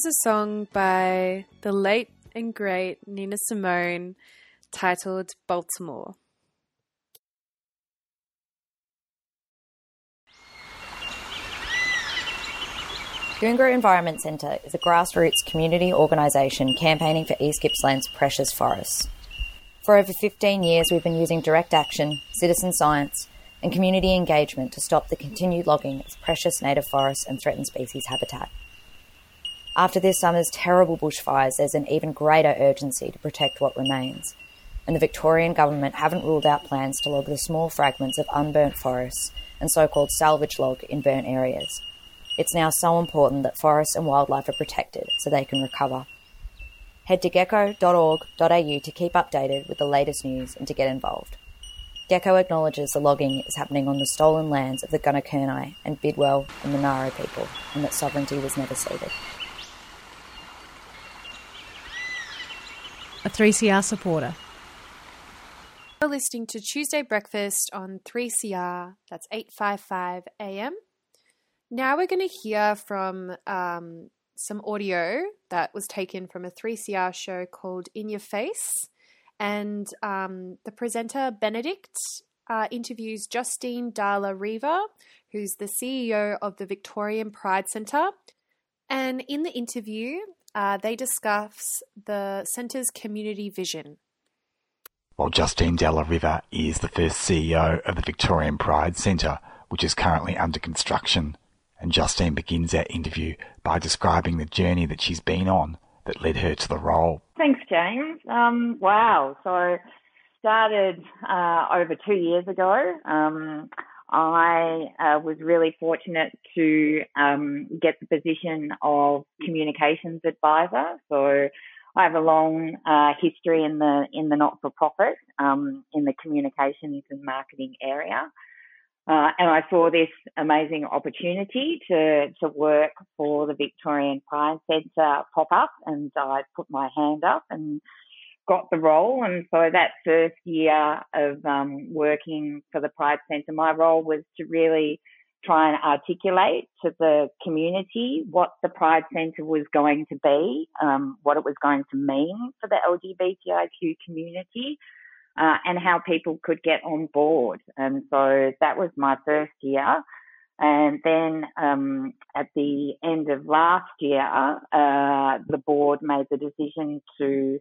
Was a song by the late and great Nina Simone titled Baltimore. Goongerah Environment Centre is a grassroots community organisation campaigning for East Gippsland's precious forests. For over 15 years, we've been using direct action, citizen science, and community engagement to stop the continued logging of precious native forests and threatened species habitat. After this summer's terrible bushfires, there's an even greater urgency to protect what remains, and the Victorian Government haven't ruled out plans to log the small fragments of unburnt forests and so called salvage log in burnt areas. It's now so important that forests and wildlife are protected so they can recover. Head to gecko.org.au to keep updated with the latest news and to get involved. Gecko acknowledges the logging is happening on the stolen lands of the Gunaikurnai and Bidwell and Monaro people and that sovereignty was never ceded. A 3CR supporter. You're listening to Tuesday Breakfast on 3CR, that's 855 AM. Now we're going to hear from um, some audio that was taken from a 3CR show called In Your Face. And um, the presenter, Benedict, uh, interviews Justine Dalla Riva, who's the CEO of the Victorian Pride Centre. And in the interview, uh, they discuss the centre's community vision. Well, Justine Dalla Riva is the first CEO of the Victorian Pride Centre, which is currently under construction and Justine begins our interview by describing the journey that she's been on that led her to the role. Thanks, James. Um, wow. So, started uh, over two years ago. Um, I uh, was really fortunate to um, get the position of communications advisor. So, I have a long uh, history in the in the not for profit um, in the communications and marketing area. Uh, and I saw this amazing opportunity to, to work for the Victorian Pride Centre pop up, and I put my hand up and got the role. And so that first year of um, working for the Pride Centre, my role was to really try and articulate to the community what the Pride Centre was going to be, um, what it was going to mean for the LGBTIQ community uh, and how people could get on board. And so that was my first year. And then um, at the end of last year, uh, the board made the decision to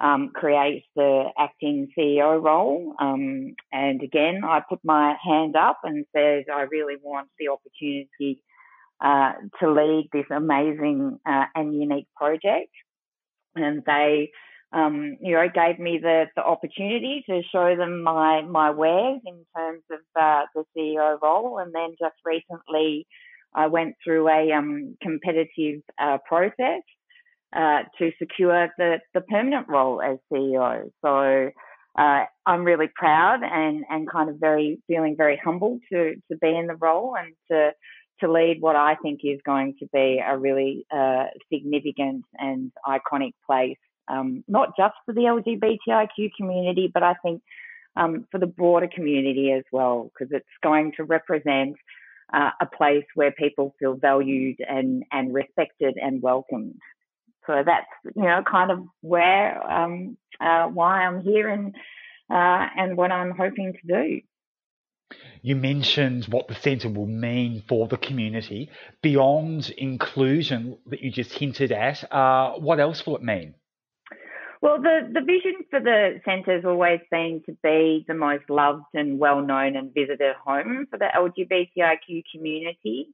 um, create the acting CEO role. Um, and again, I put my hand up and said, I really want the opportunity uh, to lead this amazing uh, and unique project. And they um, you know, gave me the, the opportunity to show them my, my wares in terms of uh, the CEO role. And then just recently, I went through a um, competitive uh, process uh, to secure the, the permanent role as CEO. So uh, I'm really proud and, and kind of very feeling very humbled to, to be in the role and to to lead what I think is going to be a really uh, significant and iconic place um, not just for the LGBTIQ community, but I think um, for the broader community as well, because it's going to represent uh, a place where people feel valued and, and respected and welcomed. So that's you know kind of where um, uh, why I'm here and uh, and what I'm hoping to do. You mentioned what the centre will mean for the community beyond inclusion that you just hinted at. Uh, what else will it mean? Well, the, the vision for the centre has always been to be the most loved and well known and visited home for the LGBTIQ community.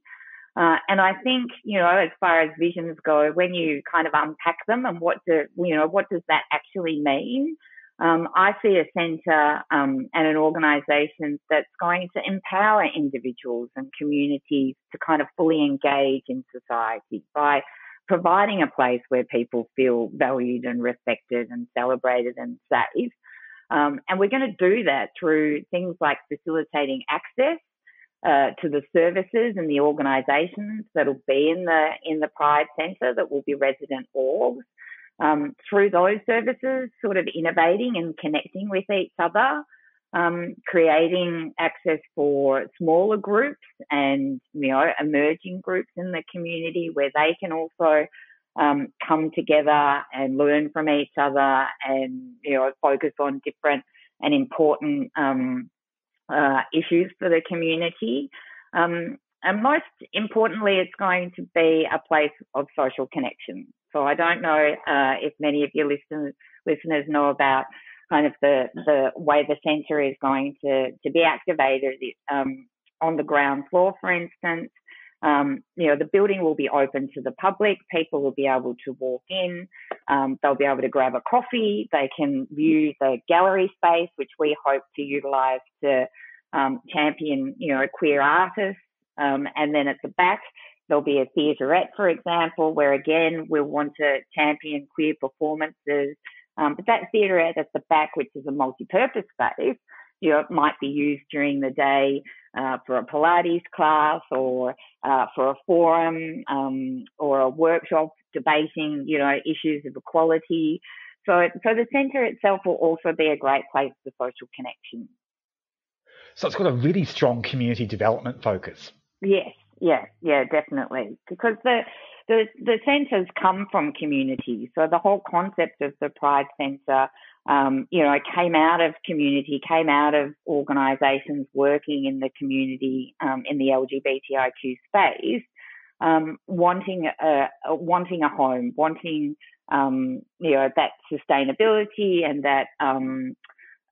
Uh, and I think, you know, as far as visions go, when you kind of unpack them and what do, you know, what does that actually mean? Um, I see a centre um, and an organisation that's going to empower individuals and communities to kind of fully engage in society by providing a place where people feel valued and respected and celebrated and safe. Um, and we're going to do that through things like facilitating access uh, to the services and the organisations that'll be in the in the Pride Centre that will be resident orgs. Um, through those services, sort of innovating and connecting with each other, um, creating access for smaller groups and you know emerging groups in the community where they can also um, come together and learn from each other and, you know, focus on different and important um, uh, issues for the community. Um, and most importantly, it's going to be a place of social connection. So I don't know uh, if many of your listeners listeners know about kind of the the way the centre is going to to be activated um, on the ground floor, for instance. Um, you know, the building will be open to the public. People will be able to walk in. Um, they'll be able to grab a coffee. They can view the gallery space, which we hope to utilise to um, champion, you know, queer artists. Um, and then at the back, there'll be a theaterette, for example, where again we'll want to champion queer performances. Um, but that theaterette at the back, which is a multi-purpose space, you know, it might be used during the day uh, for a Pilates class or uh, for a forum um, or a workshop debating, you know, issues of equality. So, so the centre itself will also be a great place for social connection. So it's got a really strong community development focus. Yes, yeah, yeah, definitely. Because the the the centres come from community, so the whole concept of the Pride Centre, um, you know, came out of community, came out of organisations working in the community um, in the LGBTIQ space, um, wanting a, wanting a home, wanting um, you know that sustainability and that um,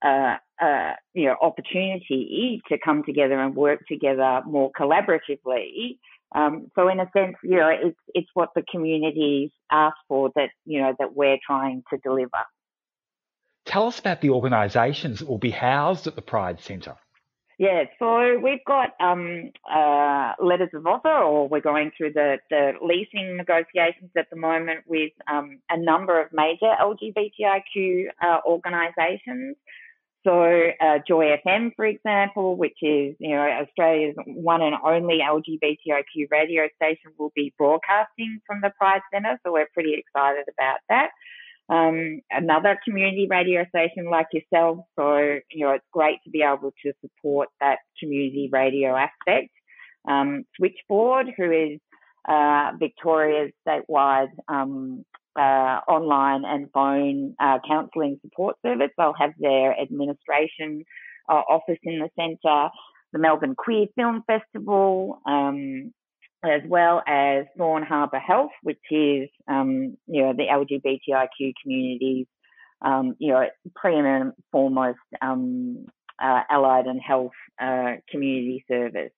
uh, uh, you know opportunity to come together and work together more collaboratively. Um, so in a sense, you know, it's it's what the communities ask for that you know that we're trying to deliver. Tell us about the organisations that will be housed at the Pride Centre. Yeah, so we've got um, uh, letters of offer, or we're going through the, the leasing negotiations at the moment with um, a number of major LGBTIQ uh, organisations. So uh, Joy FM, for example, which is you know Australia's one and only LGBTIQ radio station, will be broadcasting from the Pride Centre. So we're pretty excited about that. Um, another community radio station like yourself, so you know it's great to be able to support that community radio aspect. Um, Switchboard, who is uh, Victoria's statewide um, uh, online and phone uh, counselling support service. They'll have their administration uh, office in the centre, the Melbourne Queer Film Festival, um, as well as Thorn Harbour Health, which is um, you know the LGBTIQ community's um, you know preeminent foremost um, uh, allied and health uh, community service.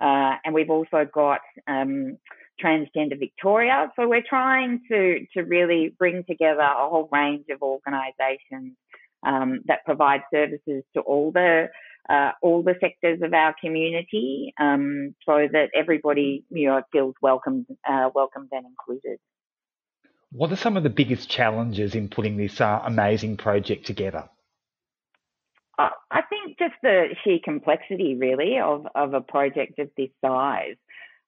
Uh, and we've also got um, Transgender Victoria. So we're trying to to really bring together a whole range of organisations um, that provide services to all the uh, all the sectors of our community, um, so that everybody you know feels welcomed, uh, welcomed and included. What are some of the biggest challenges in putting this uh, amazing project together? I think just the sheer complexity, really, of, of a project of this size.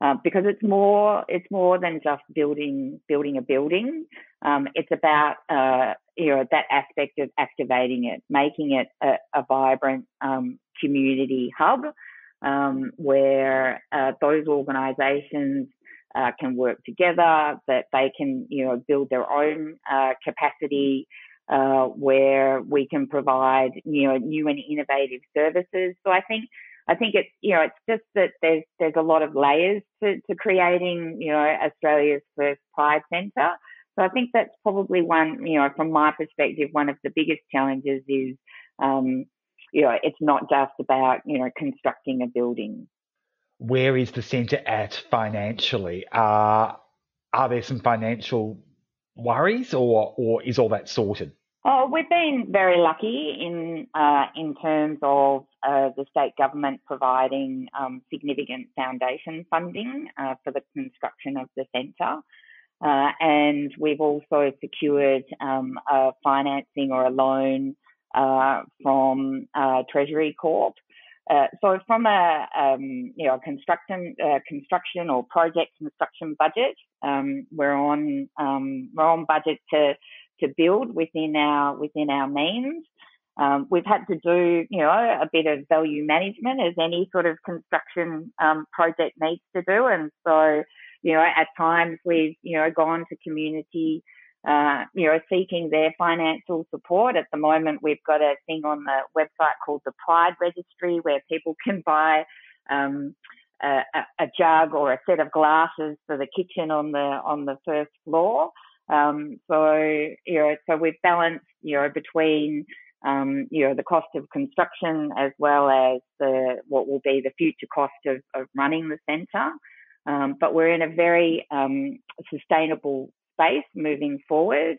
Uh, because it's more it's more than just building building a building. Um, it's about uh, you know that aspect of activating it, making it a, a vibrant um, community hub um, where uh, those organisations uh, can work together, that they can you know build their own uh, capacity. where we can provide, you know, new and innovative services. So I think I think it's you know it's just that there's there's a lot of layers to, to creating you know Australia's first Pride Centre. So I think that's probably one you know from my perspective one of the biggest challenges is um, you know it's not just about you know constructing a building. Where is the centre at financially? Uh, are there some financial worries, or or is all that sorted? Oh, we've been very lucky in uh, in terms of uh, the state government providing um, significant foundation funding uh, for the construction of the centre, uh, and we've also secured um, a financing or a loan uh, from uh, Treasury Corp. so, from a um, you know construction construction or project construction budget, um, we're on um, we're on budget to to build within our within our means. Um, we've had to do, you know, a bit of value management as any sort of construction um, project needs to do, and so, you know, at times we've, you know, gone to community, uh, you know, seeking their financial support. At the moment, we've got a thing on the website called the Pride Registry where people can buy, um, a, a, jug or a set of glasses for the kitchen on the on the first floor. Um, so you know, so we've balanced you know between um, you know the cost of construction as well as the what will be the future cost of, of running the centre. Um, but we're in a very um, sustainable space moving forward.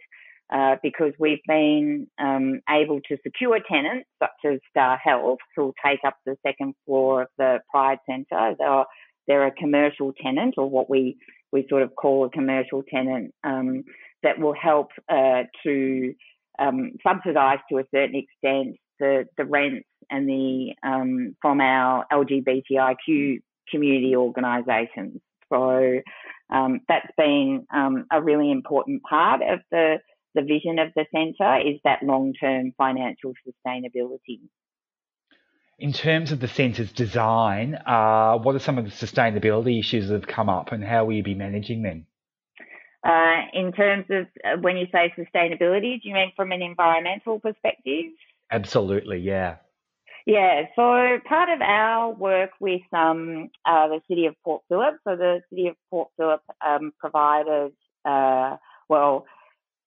Uh, because we've been um, able to secure tenants such as Star Health who will take up the second floor of the Pride Centre. They're, they're a commercial tenant or what we, we sort of call a commercial tenant um, that will help uh, to um, subsidise to a certain extent the, the rents and the um, from our LGBTIQ community organisations. So um, that's been um, a really important part of the the vision of the centre is that long term financial sustainability. In terms of the centre's design, uh, what are some of the sustainability issues that have come up and how will you be managing them? Uh, in terms of uh, when you say sustainability, do you mean from an environmental perspective? Absolutely, yeah. Yeah, so part of our work with um, uh, the City of Port Phillip, so the City of Port Phillip um, provided, uh, well,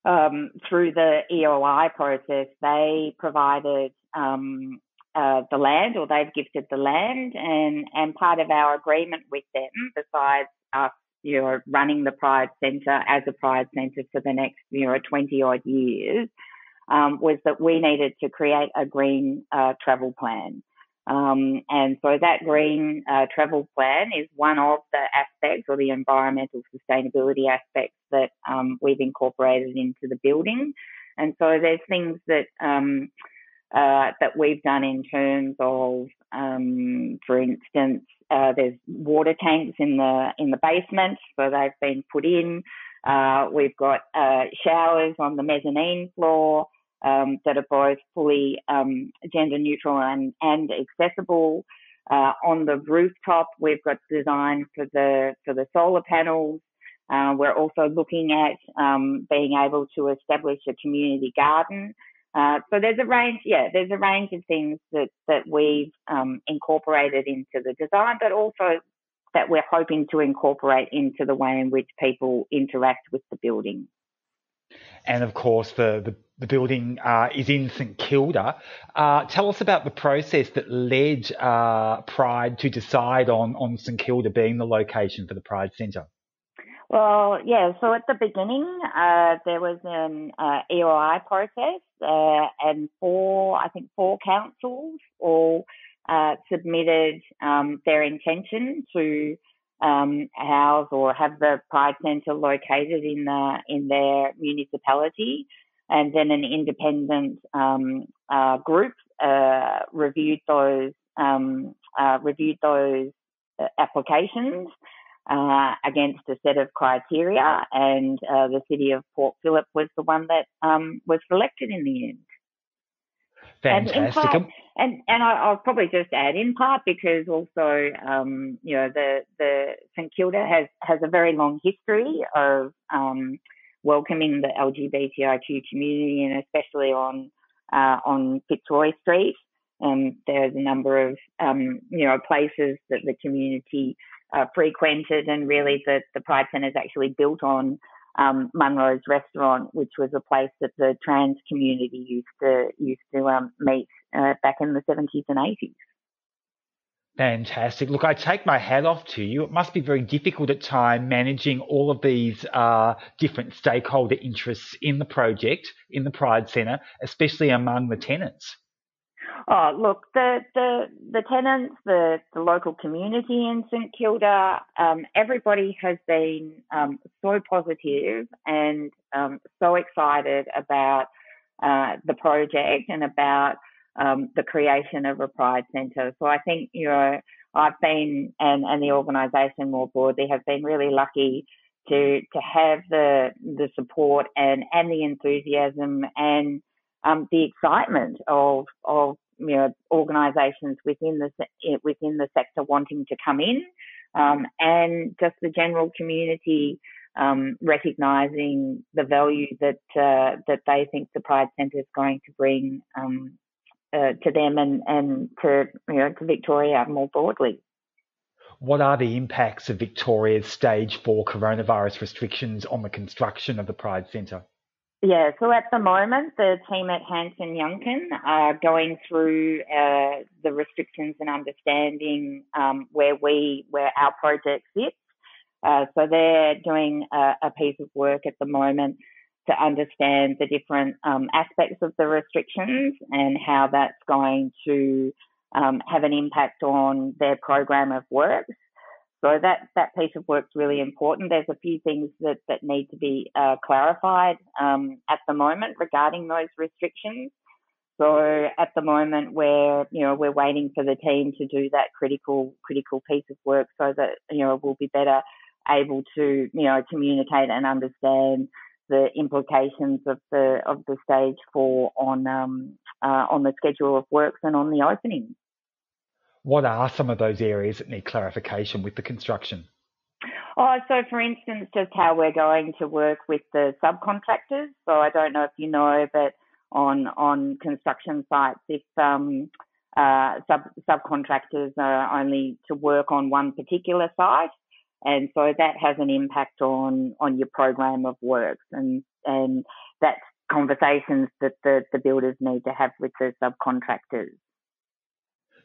um, through the EOI process, they provided um, uh, the land or they've gifted the land and, and part of our agreement with them, besides us, you know, running the Pride Centre as a Pride Centre for the next, you know, 20 odd years, um, was that we needed to create a green uh, travel plan. Um, and so that green uh, travel plan is one of the aspects or the environmental sustainability aspects that um, we've incorporated into the building. And so there's things that um, uh, that we've done in terms of, um, for instance, uh, there's water tanks in the in the basement, so they've been put in. Uh, we've got uh, showers on the mezzanine floor um, that are both fully um, gender neutral and, and accessible. Uh, on the rooftop, we've got design for the for the solar panels. We're also looking at um, being able to establish a community garden. Uh, so there's a range, yeah, there's a range of things that that we've um, incorporated into the design, but also that we're hoping to incorporate into the way in which people interact with the building. And of course, the, the, the building uh, is in St Kilda. Uh, tell us about the process that led uh, Pride to decide on, on St Kilda being the location for the Pride Centre. Well, yeah, so at the beginning, uh, there was an uh, EOI process, uh, and four, I think four councils all submitted um, their intention to um, house or have the Pride Centre located in the in their municipality, and then an independent um, uh, group uh, reviewed those um, uh, reviewed those uh, applications uh, against a set of criteria, and uh, the city of Port Phillip was the one that um, was selected in the end. Fantastic. And, part, and, and I, will probably just add in part because also, um, you know, the, the St Kilda has, has a very long history of um, welcoming the LGBTIQ community and especially on, uh, on Fitzroy Street. Um, there's a number of, um, you know, places that the community uh, frequented and really the, the Pride Centre is actually built on um, Munro's restaurant, which was a place that the trans community used to used to um, meet uh, back in the 70s and 80s. Fantastic. Look, I take my hat off to you. It must be very difficult at time managing all of these uh, different stakeholder interests in the project, in the Pride Centre, especially among the tenants. Oh, look, the the the tenants, the the local community in St Kilda, um, everybody has been um, so positive and um, so excited about uh, the project and about um, the creation of a Pride Centre. So I think you know I've been and and the organisation more broadly have been really lucky to to have the the support and and the enthusiasm and um, the excitement of of you know organisations within the within the sector wanting to come in. um, and just the general community um, recognizing the value that uh, that they think the Pride Centre is going to bring um, uh, to them and, and to you know to Victoria more broadly. What are the impacts of Victoria's stage four coronavirus restrictions on the construction of the Pride Centre? Yeah, so at the moment, the team at Hanson Yuncken are going through uh, the restrictions and understanding um, where we, where our project sits. Uh, so they're doing a, a, piece of work at the moment to understand the different um, aspects of the restrictions and how that's going to um, have an impact on their program of works. So that, that piece of work's really important. There's a few things that, that need to be uh, clarified um, at the moment regarding those restrictions. So at the moment we're, you know, we're waiting for the team to do that critical, critical piece of work so that, you know, we'll be better able to, you know, communicate and understand the implications of the, of the stage four on, um, uh, on the schedule of works and on the opening. What are some of those areas that need clarification with the construction? Oh, so for instance, just how we're going to work with the subcontractors. So I don't know if you know, but on on construction sites, if um, uh, sub subcontractors are only to work on one particular site, and so that has an impact on on your program of works, and and that's conversations that the, the builders need to have with the subcontractors.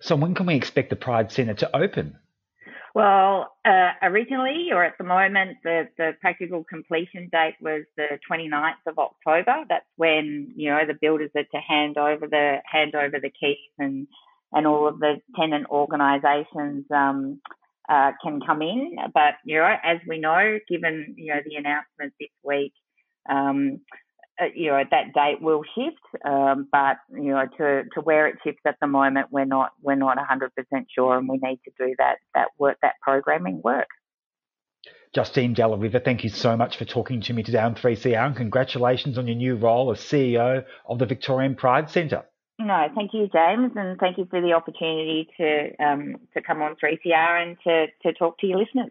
So when can we expect the Pride Centre to open? Well, uh, originally or at the moment, the, the practical completion date was the 29th of October. That's when, you know, the builders are to hand over the, hand over the keys and, and all of the tenant organisations, um, uh, can come in. But, you know, as we know, given, you know, the announcement this week, um, you know that date will shift, um, but you know to, to where it shifts at the moment, we're not we're not 100% sure, and we need to do that that work that programming work. Justine Dalla Riva, thank you so much for talking to me today on 3CR, and congratulations on your new role as CEO of the Victorian Pride Centre. No, thank you, James, and thank you for the opportunity to um, to come on 3CR and to, to talk to your listeners.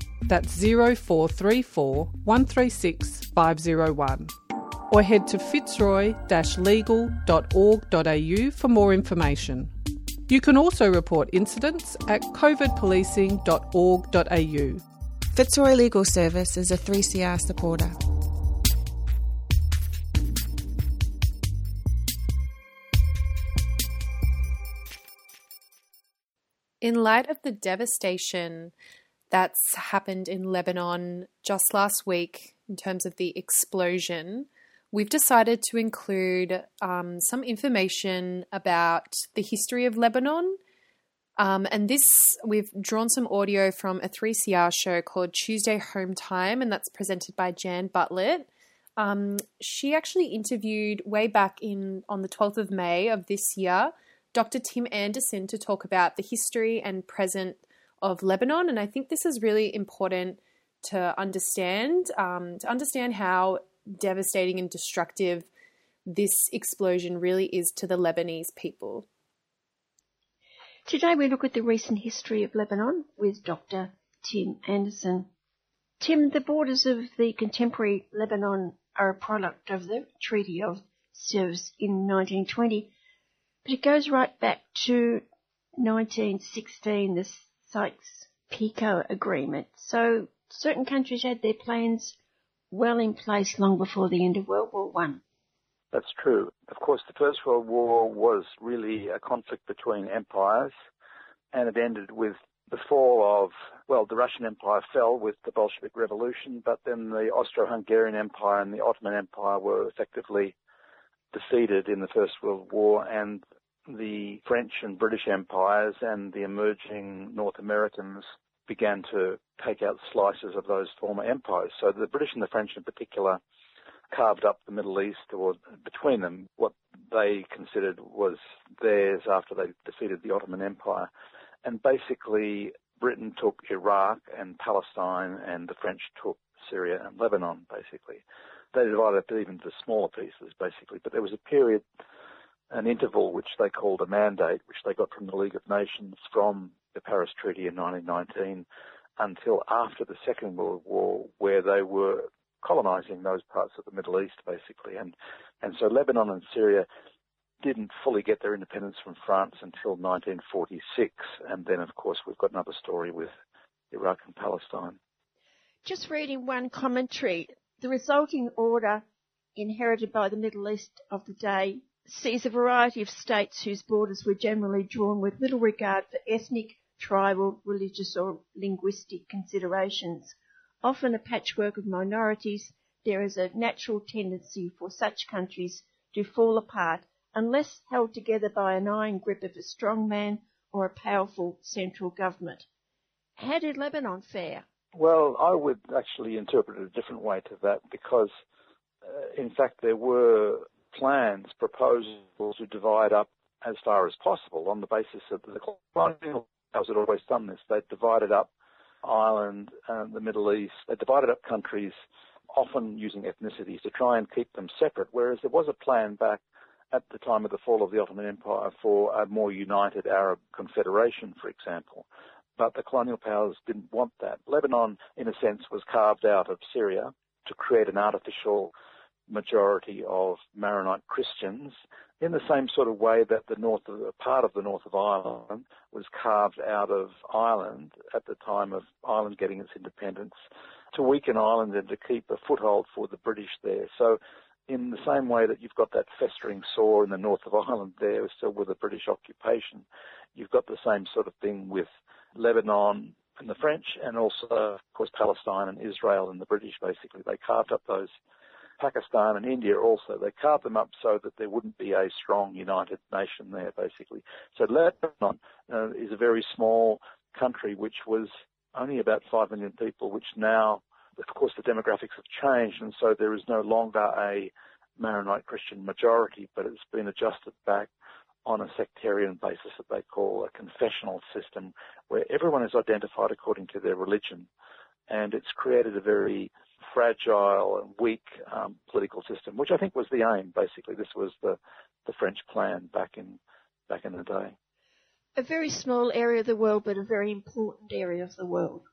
That's 0434 136 501. Or head to fitzroy legal.org.au for more information. You can also report incidents at covidpolicing.org.au. Fitzroy Legal Service is a 3CR supporter. In light of the devastation that's happened in Lebanon just last week in terms of the explosion, we've decided to include um, some information about the history of Lebanon. Um, and this, we've drawn some audio from a 3CR show called Tuesday Home Time, and that's presented by Jan Butlett. Um, she actually interviewed way back in on the 12th of May of this year Dr. Tim Anderson to talk about the history and present of Lebanon. And I think this is really important to understand, um, to understand how devastating and destructive this explosion really is to the Lebanese people. Today we look at the recent history of Lebanon with Dr. Tim Anderson. Tim, the borders of the contemporary Lebanon are a product of the Treaty of Sèvres in 1920, but it goes right back to 1916, the Sykes-Picot Agreement. So certain countries had their plans well in place long before the end of World War One. That's true. Of course, the First World War was really a conflict between empires, and it ended with the fall of, well, the Russian Empire fell with the Bolshevik Revolution, but then the Austro-Hungarian Empire and the Ottoman Empire were effectively defeated in the First World War, and the French and British empires and the emerging North Americans began to take out slices of those former empires. So the British and the French in particular carved up the Middle East, or between them, what they considered was theirs after they defeated the Ottoman Empire. And basically, Britain took Iraq and Palestine, and the French took Syria and Lebanon, basically. They divided it even into smaller pieces, basically. But there was a period, an interval, which they called a mandate, which they got from the League of Nations from the Paris Treaty in 1919 until after the Second World War, where they were colonizing those parts of the Middle East, basically. And, and so Lebanon and Syria didn't fully get their independence from France until 1946. And then, of course, we've got another story with Iraq and Palestine. Just reading one commentary, the resulting order inherited by the Middle East of the day sees a variety of states whose borders were generally drawn with little regard for ethnic, tribal, religious or linguistic considerations. Often a patchwork of minorities, there is a natural tendency for such countries to fall apart unless held together by an iron grip of a strong man or a powerful central government. How did Lebanon fare? Well, I would actually interpret it a different way to that because, uh, in fact, there were plans, proposals to divide up as far as possible on the basis of the colonial powers had always done this. They divided up Ireland and the Middle East. They divided up countries, often using ethnicities to try and keep them separate, whereas there was a plan back at the time of the fall of the Ottoman Empire for a more united Arab confederation, for example. But the colonial powers didn't want that. Lebanon, in a sense, was carved out of Syria to create an artificial majority of Maronite Christians in the same sort of way that the north of part of the north of Ireland was carved out of Ireland at the time of Ireland getting its independence to weaken Ireland and to keep a foothold for the British there. So in the same way that you've got that festering sore in the north of Ireland there, still with the British occupation, you've got the same sort of thing with Lebanon and the French, and also, of course, Palestine and Israel and the British. Basically, they carved up those. Pakistan and India also, they carved them up so that there wouldn't be a strong united nation there, basically. So Lebanon uh, is a very small country which was only about 5 million people, which now of course, the demographics have changed, and so there is no longer a Maronite Christian majority, but it's been adjusted back on a sectarian basis that they call a confessional system, where everyone is identified according to their religion. And it's created a very fragile and weak um, political system, which I think was the aim. Basically, this was the, the French plan back in back in the day. A very small area of the world, but a very important area of the world.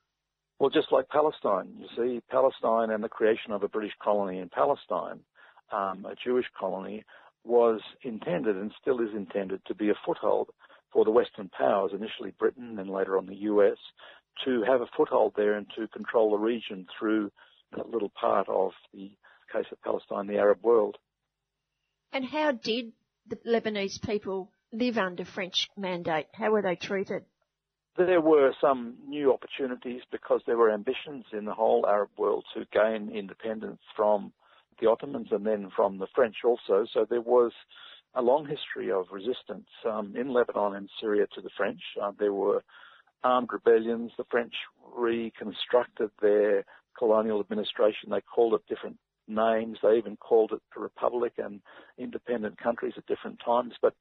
Well, just like Palestine, you see, Palestine and the creation of a British colony in Palestine, um, a Jewish colony, was intended and still is intended to be a foothold for the Western powers, initially Britain and later on the US, to have a foothold there and to control the region through that little part of the case of Palestine, the Arab world. And how did the Lebanese people live under French mandate? How were they treated? there were some new opportunities because there were ambitions in the whole Arab world to gain independence from the Ottomans and then from the French also. So there was a long history of resistance um, in Lebanon and Syria to the French. Uh, there were armed rebellions. The French reconstructed their colonial administration. They called it different names. They even called it the republic and independent countries at different times. But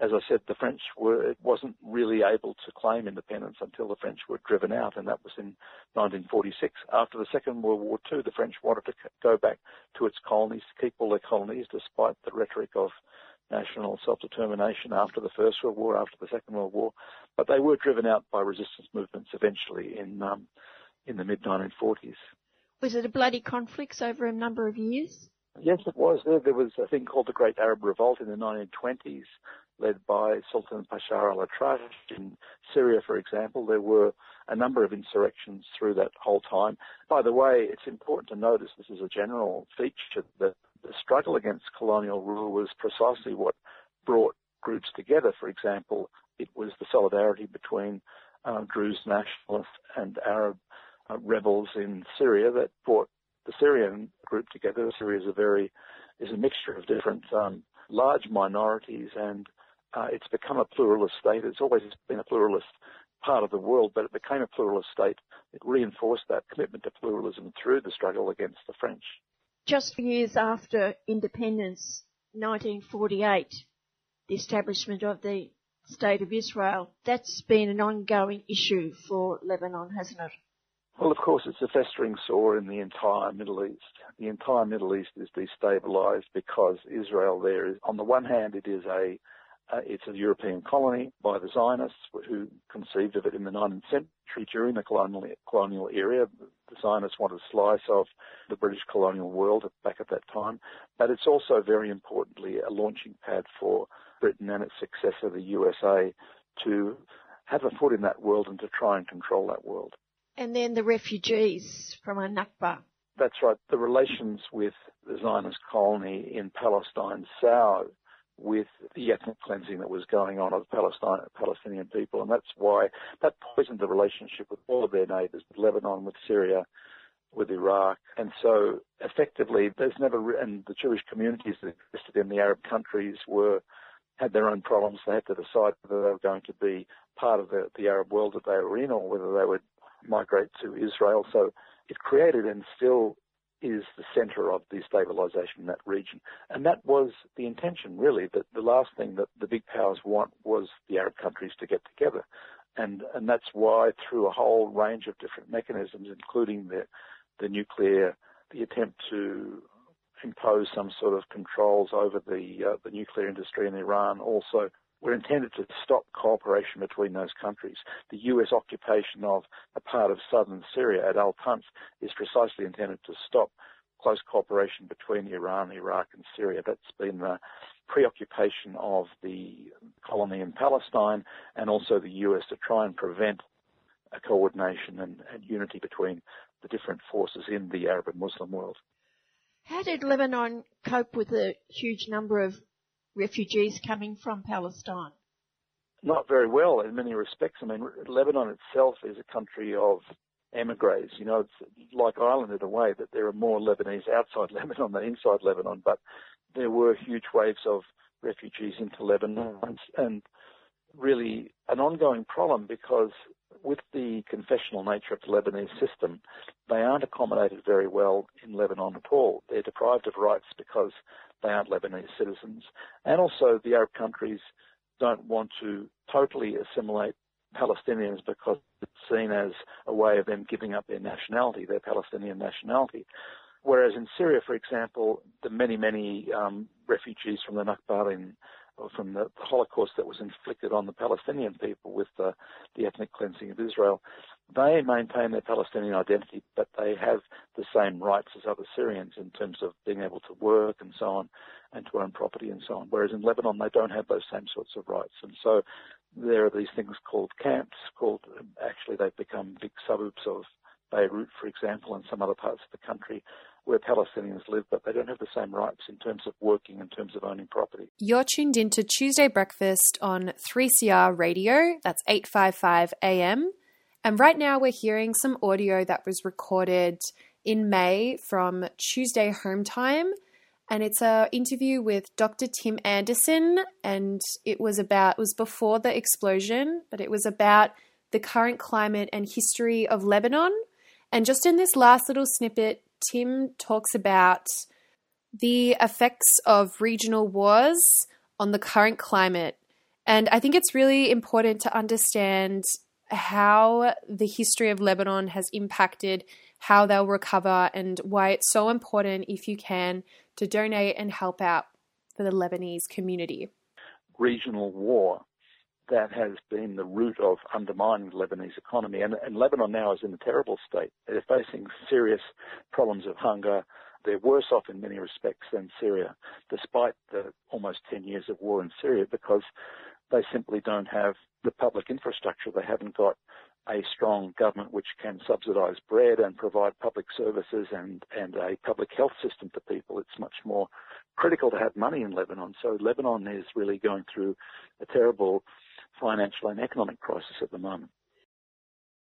as I said, the French were, it wasn't really able to claim independence until the French were driven out, and that was in 1946. After the Second World War II, the French wanted to go back to its colonies, to keep all their colonies, despite the rhetoric of national self-determination after the First World War, after the Second World War, but they were driven out by resistance movements eventually in um, in the mid 1940s. Was it a bloody conflict over a number of years? Yes, it was. There, there was a thing called the Great Arab Revolt in the 1920s, led by Sultan Pasha al-Atrash in Syria, for example. There were a number of insurrections through that whole time. By the way, it's important to notice this is a general feature that the struggle against colonial rule was precisely what brought groups together. For example, it was the solidarity between uh, Druze nationalists and Arab uh, rebels in Syria that brought the Syrian group together. Syria is a very is a mixture of different um, large minorities and uh, it's become a pluralist state. It's always been a pluralist part of the world, but it became a pluralist state. It reinforced that commitment to pluralism through the struggle against the French. Just years after independence, 1948, the establishment of the State of Israel, that's been an ongoing issue for Lebanon, hasn't it? Well, of course, it's a festering sore in the entire Middle East. The entire Middle East is destabilized because Israel there is, on the one hand, it is a uh, it's a European colony by the Zionists who conceived of it in the 19th century during the colonial, colonial era. The Zionists wanted a slice of the British colonial world back at that time. But it's also very importantly a launching pad for Britain and its successor, the USA, to have a foot in that world and to try and control that world. And then the refugees from Nakba. That's right. The relations with the Zionist colony in Palestine soured with the ethnic cleansing that was going on of the Palestinian people. And that's why that poisoned the relationship with all of their neighbours, with Lebanon, with Syria, with Iraq. And so effectively, there's never, and the Jewish communities that existed in the Arab countries were, had their own problems. They had to decide whether they were going to be part of the, the Arab world that they were in or whether they would migrate to Israel. So it created and still is the center of destabilization in that region. And that was the intention, really, that the last thing that the big powers want was the Arab countries to get together. And, and that's why through a whole range of different mechanisms, including the, the nuclear, the attempt to impose some sort of controls over the, uh, the nuclear industry in Iran, also were intended to stop cooperation between those countries. The US occupation of a part of southern Syria at Al Tanf is precisely intended to stop close cooperation between Iran, Iraq, and Syria. That's been the preoccupation of the colony in Palestine and also the US to try and prevent a coordination and, and unity between the different forces in the Arab and Muslim world. How did Lebanon cope with the huge number of refugees coming from Palestine? Not very well in many respects. I mean, Lebanon itself is a country of emigres. You know, it's like Ireland in a way that there are more Lebanese outside Lebanon than inside Lebanon, but there were huge waves of refugees into Lebanon and really an ongoing problem because with the confessional nature of the Lebanese system, they aren't accommodated very well in Lebanon at all. They're deprived of rights because they aren't Lebanese citizens. And also the Arab countries don't want to totally assimilate Palestinians because it's seen as a way of them giving up their nationality, their Palestinian nationality. Whereas in Syria, for example, the many, many um, refugees from the Nakba in from the Holocaust that was inflicted on the Palestinian people with the, the ethnic cleansing of Israel, they maintain their Palestinian identity, but they have the same rights as other Syrians in terms of being able to work and so on, and to own property and so on. Whereas in Lebanon, they don't have those same sorts of rights. And so there are these things called camps, called, actually they've become big suburbs of Beirut, for example, and some other parts of the country where Palestinians live, but they don't have the same rights in terms of working, in terms of owning property. You're tuned into Tuesday Breakfast on 3CR Radio, that's 855 AM. And right now we're hearing some audio that was recorded in May from Tuesday Home Time. And it's an interview with Dr. Tim Anderson. And it was about, it was before the explosion, but it was about the current climate and history of Lebanon. And just in this last little snippet, Tim talks about the effects of regional wars on the current climate. And I think it's really important to understand how the history of Lebanon has impacted how they'll recover and why it's so important, if you can, to donate and help out for the Lebanese community. Regional war that has been the root of undermining the Lebanese economy. And, and Lebanon now is in a terrible state. They're facing serious problems of hunger. They're worse off in many respects than Syria, despite the almost 10 years of war in Syria, because they simply don't have the public infrastructure. They haven't got a strong government which can subsidise bread and provide public services and, and a public health system to people. It's much more critical to have money in Lebanon. So Lebanon is really going through a terrible financial and economic crisis at the moment.